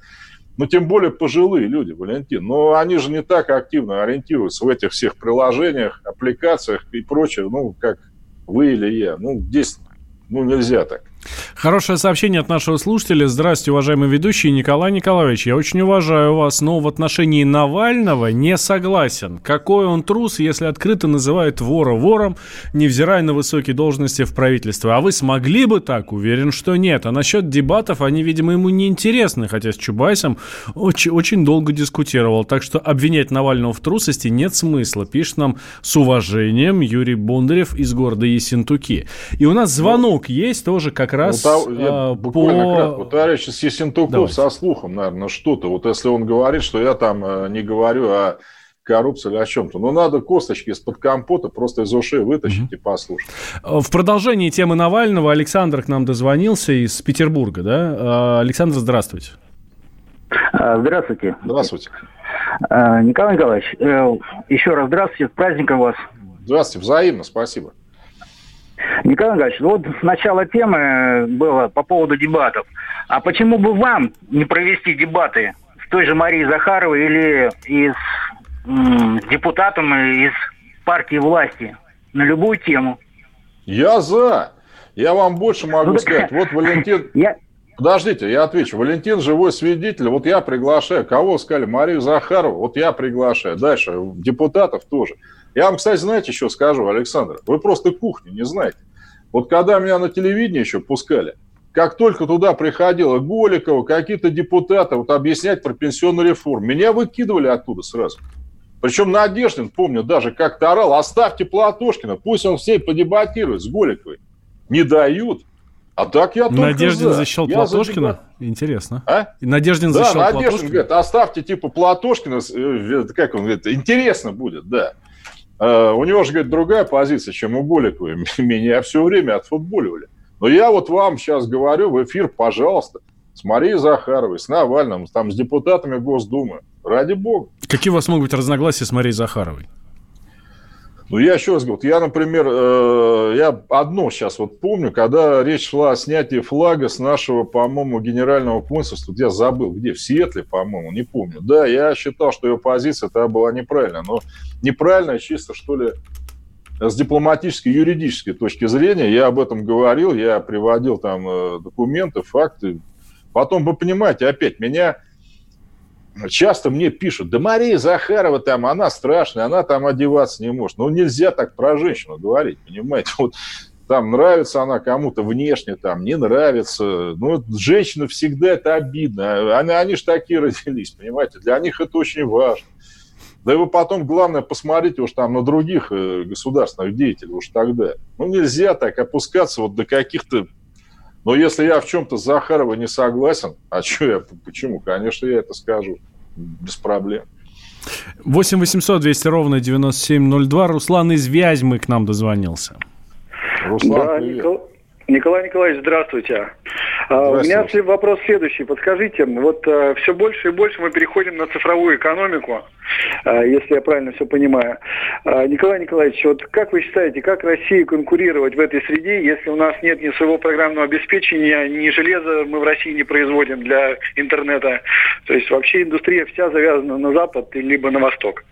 Ну, тем более пожилые люди, Валентин. Но они же не так активно ориентируются в этих всех приложениях, аппликациях и прочее, ну, как вы или я. Ну, здесь ну, нельзя так. Хорошее сообщение от нашего слушателя. Здравствуйте, уважаемый ведущий Николай Николаевич. Я очень уважаю вас, но в отношении Навального не согласен. Какой он трус, если открыто называет вора вором, невзирая на высокие должности в правительстве. А вы смогли бы так? Уверен, что нет. А насчет дебатов, они, видимо, ему не интересны, хотя с Чубайсом очень, очень долго дискутировал. Так что обвинять Навального в трусости нет смысла. Пишет нам с уважением Юрий Бондарев из города Ессентуки. И у нас звонок есть тоже как раз ну, я а, буквально по... кратко. Товарищ Ессентуков Давайте. со слухом, наверное, что-то. Вот если он говорит, что я там э, не говорю о коррупции или о чем-то. Но надо косточки из-под компота просто из ушей вытащить mm-hmm. и послушать. В продолжении темы Навального Александр к нам дозвонился из Петербурга. Да? А, Александр, здравствуйте. А, здравствуйте. Здравствуйте. Николай Николаевич, э, еще раз здравствуйте, с праздником вас. Здравствуйте, взаимно, спасибо. Николай Николаевич, вот начало темы было по поводу дебатов. А почему бы вам не провести дебаты с той же Марией Захаровой или и с депутатом из партии власти на любую тему? Я за. Я вам больше могу ну, сказать. Вот Валентин... Я... Подождите, я отвечу. Валентин живой свидетель. Вот я приглашаю. Кого сказали? Марию Захарову. Вот я приглашаю. Дальше депутатов тоже. Я вам, кстати, знаете, еще скажу, Александр, вы просто кухню не знаете. Вот когда меня на телевидении еще пускали, как только туда приходила Голикова, какие-то депутаты вот объяснять про пенсионную реформу, меня выкидывали оттуда сразу. Причем Надеждин, помню, даже как-то орал, оставьте Платошкина, пусть он всей подебатирует с Голиковой. Не дают. А так я только Надеждин за. защищал я Платошкина? За Интересно. А? Надеждин да, защищал Надеждин Платошкина? говорит, оставьте типа Платошкина, э, как он говорит, интересно будет, да. А, у него же, говорит, другая позиция, чем у Голиковой. Меня все время отфутболивали. Но я вот вам сейчас говорю в эфир, пожалуйста, с Марией Захаровой, с Навальным, там, с депутатами Госдумы. Ради бога. Какие у вас могут быть разногласия с Марией Захаровой? Ну, я еще раз говорю, я, например, э, я одно сейчас вот помню, когда речь шла о снятии флага с нашего, по-моему, генерального консульства, я забыл, где, в Сиэтле, по-моему, не помню. Да, я считал, что ее позиция тогда была неправильная, но неправильная чисто, что ли, с дипломатической, юридической точки зрения. Я об этом говорил, я приводил там э, документы, факты. Потом, вы понимаете, опять меня часто мне пишут, да Мария Захарова там, она страшная, она там одеваться не может. Ну, нельзя так про женщину говорить, понимаете? Вот там нравится она кому-то внешне, там не нравится. Ну, женщины всегда это обидно. Они, они же такие родились, понимаете? Для них это очень важно. Да и вы потом, главное, посмотрите уж там на других э, государственных деятелей уж тогда. Ну, нельзя так опускаться вот до каких-то но если я в чем-то с Захаровой не согласен, а что я, почему? Конечно, я это скажу без проблем. 8 800 200 ровно 9702. Руслан из Вязьмы к нам дозвонился. Руслан, да, привет. Никол... Николай Николаевич, здравствуйте. А, у меня вопрос следующий. Подскажите, вот а, все больше и больше мы переходим на цифровую экономику, а, если я правильно все понимаю. Николай Николаевич, вот как вы считаете, как России конкурировать в этой среде, если у нас нет ни своего программного обеспечения, ни железа мы в России не производим для интернета? То есть вообще индустрия вся завязана на Запад либо на Восток.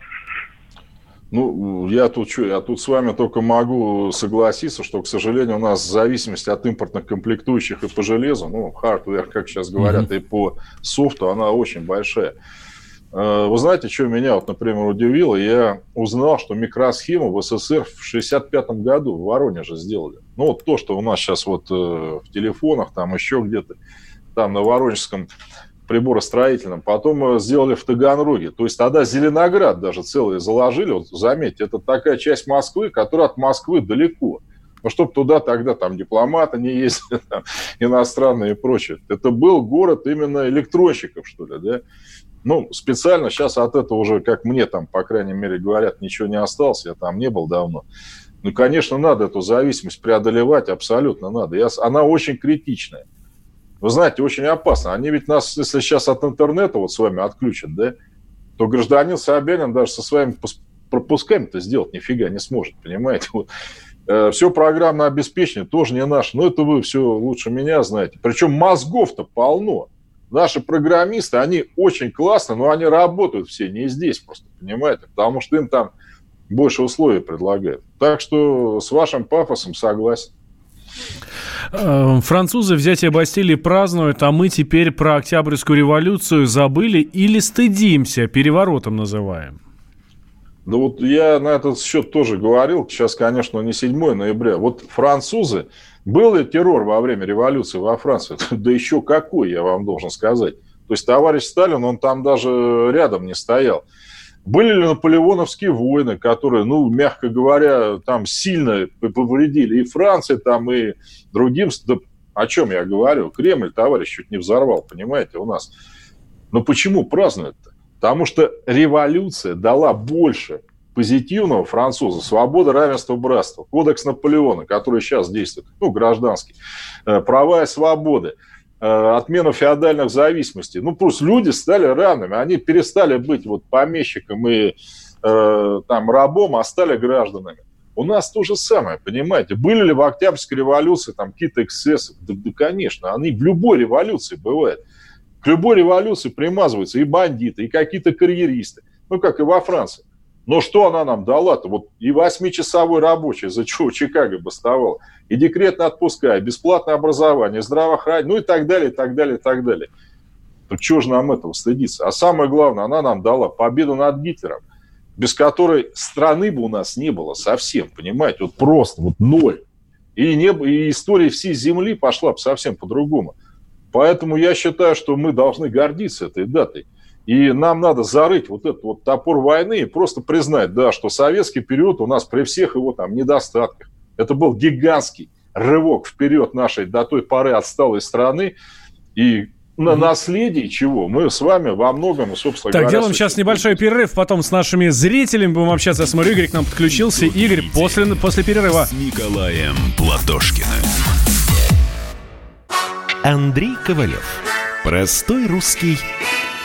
Ну, я тут что, я тут с вами только могу согласиться, что, к сожалению, у нас зависимость от импортных комплектующих и по железу, ну, hardware, как сейчас говорят, mm-hmm. и по софту, она очень большая. Э, вы знаете, что меня, вот, например, удивило? Я узнал, что микросхему в СССР в 65 году в Воронеже сделали. Ну, вот то, что у нас сейчас вот э, в телефонах, там еще где-то, там на Воронежском приборостроительном, потом э, сделали в Таганроге. То есть тогда Зеленоград даже целый заложили. Вот заметьте, это такая часть Москвы, которая от Москвы далеко. Ну, чтобы туда тогда там дипломаты не ездили, там, иностранные и прочее. Это был город именно электронщиков, что ли, да? Ну, специально сейчас от этого уже, как мне там, по крайней мере, говорят, ничего не осталось, я там не был давно. Ну, конечно, надо эту зависимость преодолевать, абсолютно надо. Я, она очень критичная. Вы знаете, очень опасно. Они ведь нас, если сейчас от интернета вот с вами отключат, да, то гражданин Собянин даже со своими пропусками-то сделать нифига не сможет, понимаете? Вот. Э, все программное обеспечение тоже не наше. Но это вы все лучше меня знаете. Причем мозгов-то полно. Наши программисты, они очень классно, но они работают все не здесь просто, понимаете? Потому что им там больше условий предлагают. Так что с вашим пафосом согласен. Э, французы взятие Бастилии празднуют, а мы теперь про Октябрьскую революцию забыли или стыдимся, переворотом называем. Да вот я на этот счет тоже говорил. Сейчас, конечно, не 7 ноября. Вот французы, был ли террор во время революции во Франции? Да еще какой, я вам должен сказать. То есть товарищ Сталин, он там даже рядом не стоял. Были ли наполеоновские войны, которые, ну, мягко говоря, там сильно повредили и Франции, там, и другим... Да, о чем я говорю? Кремль, товарищ, чуть не взорвал, понимаете, у нас. Но почему празднуют-то? Потому что революция дала больше позитивного француза. Свобода, равенство, братство. Кодекс Наполеона, который сейчас действует, ну, гражданский. Э, права и свободы. Э, отмена феодальных зависимостей. Ну, просто люди стали равными, они перестали быть вот помещиком и э, там рабом, а стали гражданами. У нас то же самое, понимаете? Были ли в Октябрьской революции там какие-то эксцессы? Да, да, конечно, они в любой революции бывают. К любой революции примазываются и бандиты, и какие-то карьеристы. Ну, как и во Франции. Но что она нам дала-то? Вот и восьмичасовой рабочий, за чего Чикаго бастовал, и декретно отпуска, и бесплатное образование, здравоохранение, ну и так далее, и так далее, и так далее. То чего же нам этого стыдиться? А самое главное, она нам дала победу над Гитлером, без которой страны бы у нас не было совсем, понимаете? Вот просто, вот ноль. И, не, и история всей Земли пошла бы совсем по-другому. Поэтому я считаю, что мы должны гордиться этой датой. И нам надо зарыть вот этот вот топор войны и просто признать, да, что советский период у нас при всех его там недостатках. Это был гигантский рывок вперед нашей до той поры отсталой страны. И на наследии чего мы с вами во многом, собственно так, говоря... Так, делаем сейчас небольшой перерыв, потом с нашими зрителями будем общаться. Я смотрю, Игорь к нам подключился. Игорь, после, после перерыва. С Николаем Платошкиным. Андрей Ковалев. Простой русский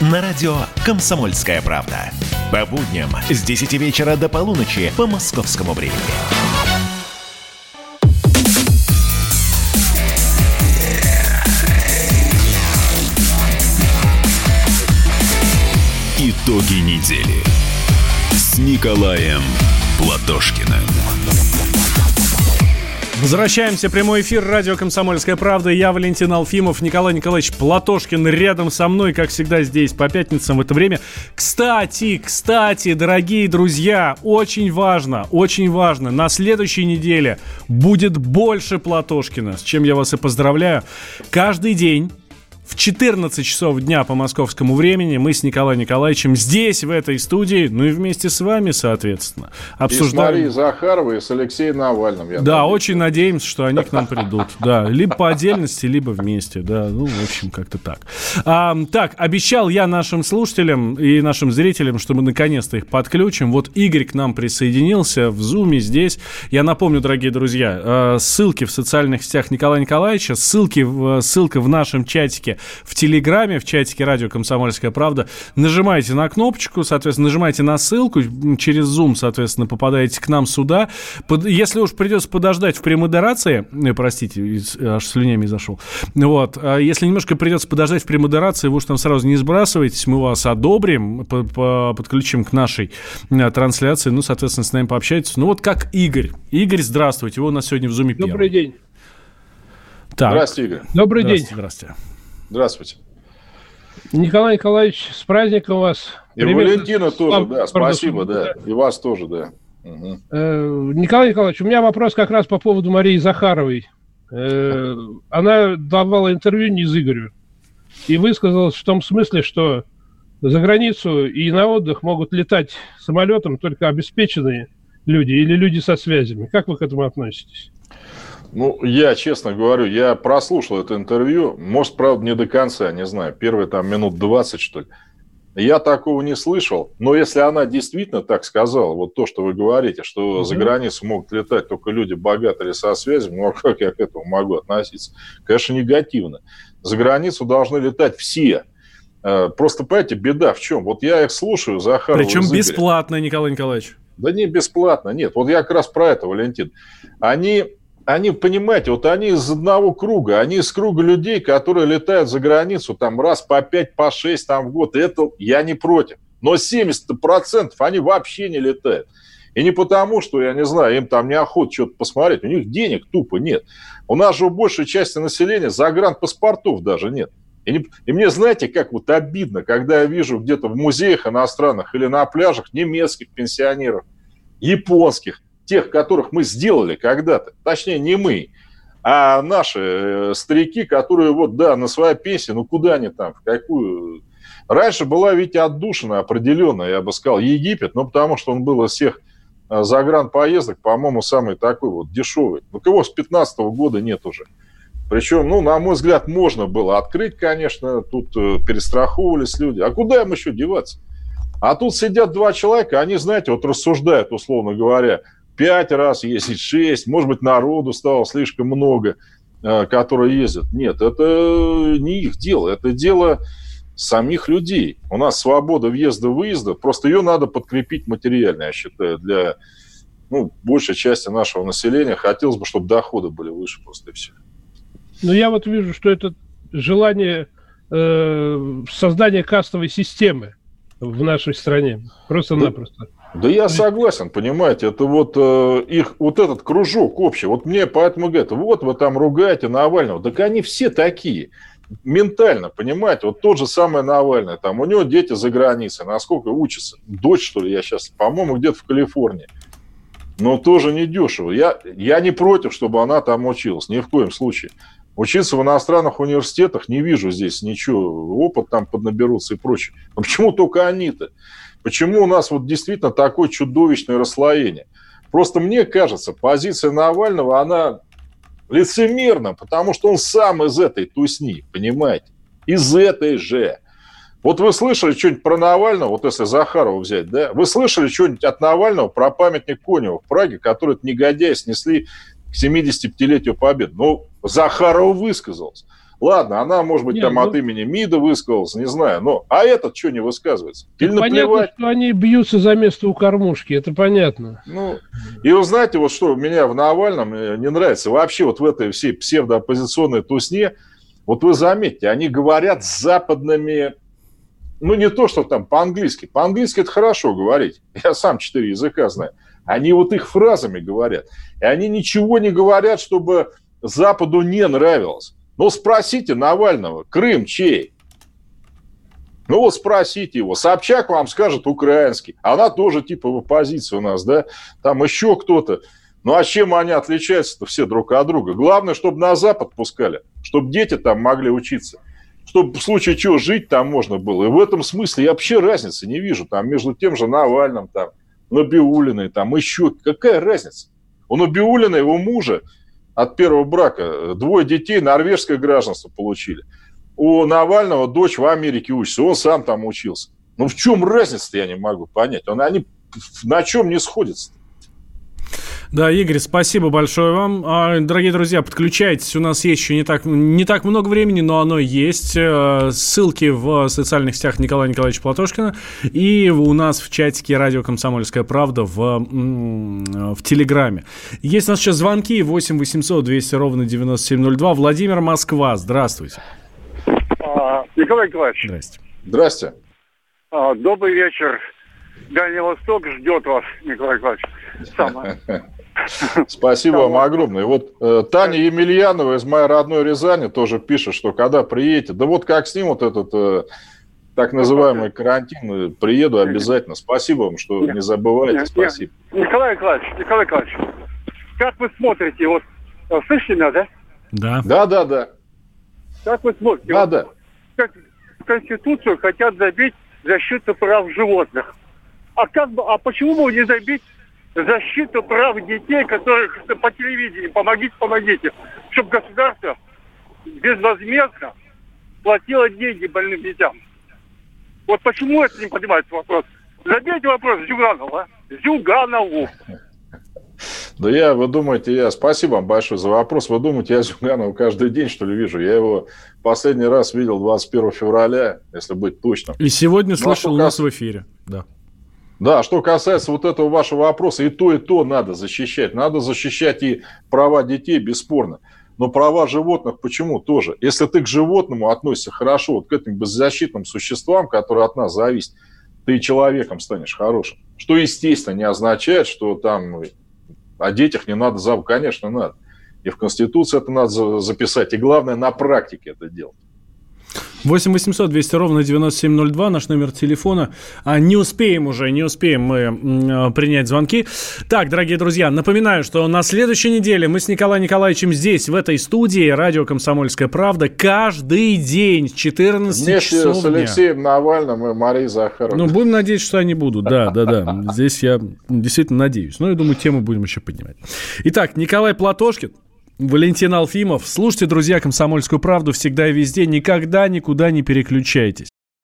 На радио «Комсомольская правда». По будням с 10 вечера до полуночи по московскому времени. Итоги недели с Николаем Платошкиным. Возвращаемся. Прямой эфир. Радио «Комсомольская правда». Я Валентин Алфимов. Николай Николаевич Платошкин рядом со мной, как всегда, здесь по пятницам в это время. Кстати, кстати, дорогие друзья, очень важно, очень важно. На следующей неделе будет больше Платошкина, с чем я вас и поздравляю. Каждый день в 14 часов дня по московскому времени мы с Николаем Николаевичем здесь, в этой студии, ну и вместе с вами, соответственно, обсуждаем... И с Марией Захаровой, и с Алексеем Навальным. Я да, надеюсь. очень надеемся, что они к нам придут. Да, либо по отдельности, либо вместе. Да, ну, в общем, как-то так. А, так, обещал я нашим слушателям и нашим зрителям, что мы наконец-то их подключим. Вот Игорь к нам присоединился в Зуме здесь. Я напомню, дорогие друзья, а, ссылки в социальных сетях Николая Николаевича, ссылки, ссылка в нашем чатике в Телеграме, в чатике радио «Комсомольская правда». Нажимаете на кнопочку, соответственно, нажимаете на ссылку, через Zoom, соответственно, попадаете к нам сюда. Если уж придется подождать в премодерации, э, простите, аж слюнями зашел, вот, а если немножко придется подождать в премодерации, вы уж там сразу не сбрасывайтесь, мы вас одобрим, подключим к нашей э, трансляции, ну, соответственно, с нами пообщайтесь. Ну, вот как Игорь. Игорь, здравствуйте, вы у нас сегодня в первый. Добрый день. Так. Здравствуйте, Игорь. Добрый здравствуйте, день. Здравствуйте. Здравствуйте. Николай Николаевич, с праздником вас. И Привет. Валентина тоже, да, спасибо, да. И вас тоже, да. Угу. Николай Николаевич, у меня вопрос как раз по поводу Марии Захаровой. Э, она давала интервью не из Игорю и высказалась в том смысле, что за границу и на отдых могут летать самолетом только обеспеченные люди или люди со связями. Как вы к этому относитесь? Ну, я честно говорю, я прослушал это интервью. Может, правда, не до конца, не знаю. Первые там минут 20, что ли. Я такого не слышал, но если она действительно так сказала, вот то, что вы говорите, что mm-hmm. за границу могут летать только люди богатые со связями, ну а как я к этому могу относиться? Конечно, негативно. За границу должны летать все. Э, просто, понимаете, беда в чем? Вот я их слушаю, Захар. Причем бесплатно, Николай Николаевич. Да не бесплатно, нет. Вот я как раз про это, Валентин. Они они, понимаете, вот они из одного круга, они из круга людей, которые летают за границу там раз по 5, по 6 там в год. И это я не против. Но 70% они вообще не летают. И не потому, что, я не знаю, им там неохота что-то посмотреть. У них денег тупо нет. У нас же у большей части населения загранпаспортов даже нет. И, не, и мне, знаете, как вот обидно, когда я вижу где-то в музеях иностранных или на пляжах немецких пенсионеров, японских, тех, которых мы сделали когда-то, точнее, не мы, а наши э, старики, которые вот, да, на своей пенсии, ну куда они там, в какую... Раньше была ведь отдушина определенная, я бы сказал, Египет, ну потому что он был из всех э, загранпоездок, по-моему, самый такой вот дешевый. Ну кого с 15 -го года нет уже. Причем, ну, на мой взгляд, можно было открыть, конечно, тут э, перестраховывались люди. А куда им еще деваться? А тут сидят два человека, они, знаете, вот рассуждают, условно говоря, пять раз ездить, шесть, может быть, народу стало слишком много, э, которые ездят. Нет, это не их дело, это дело самих людей. У нас свобода въезда-выезда, просто ее надо подкрепить материально, я считаю, для ну, большей части нашего населения. Хотелось бы, чтобы доходы были выше просто и все. Ну, я вот вижу, что это желание э, создания кастовой системы в нашей стране. Просто-напросто. Да я согласен, понимаете, это вот э, их, вот этот кружок общий, вот мне поэтому говорят, вот вы там ругаете Навального, так они все такие, ментально, понимаете, вот тот же самый Навальный, там у него дети за границей, насколько учатся, дочь, что ли, я сейчас, по-моему, где-то в Калифорнии, но тоже не дешево, я, я не против, чтобы она там училась, ни в коем случае, Учиться в иностранных университетах не вижу здесь ничего, опыт там поднаберутся и прочее. Но почему только они-то? Почему у нас вот действительно такое чудовищное расслоение? Просто мне кажется, позиция Навального, она лицемерна, потому что он сам из этой тусни, понимаете? Из этой же. Вот вы слышали что-нибудь про Навального, вот если Захарова взять, да? Вы слышали что-нибудь от Навального про памятник Конева в Праге, который негодяи снесли к 75-летию Победы? Ну, Захаров высказался. Ладно, она, может быть, Нет, там ну... от имени МИДа высказалась, не знаю. Но, а этот что не высказывается? Или понятно, наплевать? что они бьются за место у кормушки, это понятно. Ну, и вы знаете, вот что меня в Навальном э, не нравится, вообще вот в этой всей псевдооппозиционной тусне, вот вы заметьте, они говорят с западными, ну не то, что там по-английски, по-английски это хорошо говорить, я сам четыре языка знаю, они вот их фразами говорят, и они ничего не говорят, чтобы Западу не нравилось. Ну, спросите Навального, Крым чей? Ну, вот спросите его. Собчак вам скажет украинский. Она тоже типа в оппозиции у нас, да? Там еще кто-то. Ну, а чем они отличаются-то все друг от друга? Главное, чтобы на Запад пускали, чтобы дети там могли учиться. Чтобы в случае чего жить там можно было. И в этом смысле я вообще разницы не вижу. Там между тем же Навальным, там, Набиулиной, там еще. Какая разница? У Набиулина, его мужа, от первого брака. Двое детей норвежское гражданство получили. У Навального дочь в Америке учится, он сам там учился. Ну в чем разница я не могу понять. Он, они на чем не сходятся? Да, Игорь, спасибо большое вам. А, дорогие друзья, подключайтесь. У нас есть еще не так, не так много времени, но оно есть. Э, ссылки в социальных сетях Николая Николаевича Платошкина. И у нас в чатике «Радио Комсомольская правда» в, в Телеграме. Есть у нас сейчас звонки 8 800 200 ровно 9702. Владимир Москва, здравствуйте. А, Николай Николаевич. Здрасте. Здрасте. А, добрый вечер. Дальний Восток ждет вас, Николай Николаевич. Самое. Спасибо вам огромное. Вот э, Таня Емельянова из моей родной Рязани тоже пишет, что когда приедете, да вот как снимут этот э, так называемый карантин, э, приеду обязательно. Спасибо вам, что не забывайте. Нет, Спасибо. Николай Николаевич, Николай Николаевич, как вы смотрите, вот слышите меня, да? Да. Да, да, да. Как вы смотрите? Да, вот, да. Как в Конституцию хотят забить защиту прав животных. А как бы, а почему бы не забить защиту прав детей, которых по телевидению помогите, помогите, чтобы государство безвозмездно платило деньги больным детям. Вот почему это не поднимается вопрос? Забейте вопрос Зюганову, а? Зюганову. Да я, вы думаете, я... Спасибо вам большое за вопрос. Вы думаете, я Зюганова каждый день, что ли, вижу? Я его последний раз видел 21 февраля, если быть точным. И сегодня слышал у нас в эфире, да. Да, что касается вот этого вашего вопроса, и то, и то надо защищать. Надо защищать и права детей, бесспорно. Но права животных почему тоже? Если ты к животному относишься хорошо, вот к этим беззащитным существам, которые от нас зависят, ты человеком станешь хорошим. Что, естественно, не означает, что там о детях не надо забыть. Конечно, надо. И в Конституции это надо записать. И главное, на практике это делать. 8 800 200 ровно 9702, наш номер телефона. А, не успеем уже, не успеем мы а, принять звонки. Так, дорогие друзья, напоминаю, что на следующей неделе мы с Николаем Николаевичем здесь, в этой студии, радио «Комсомольская правда», каждый день с 14 Вместе часов с Алексеем Навальным и Марией Захаровой. Ну, будем надеяться, что они будут, да, да, да. Здесь я действительно надеюсь. Ну, я думаю, тему будем еще поднимать. Итак, Николай Платошкин, Валентин Алфимов. Слушайте, друзья, «Комсомольскую правду» всегда и везде. Никогда никуда не переключайтесь.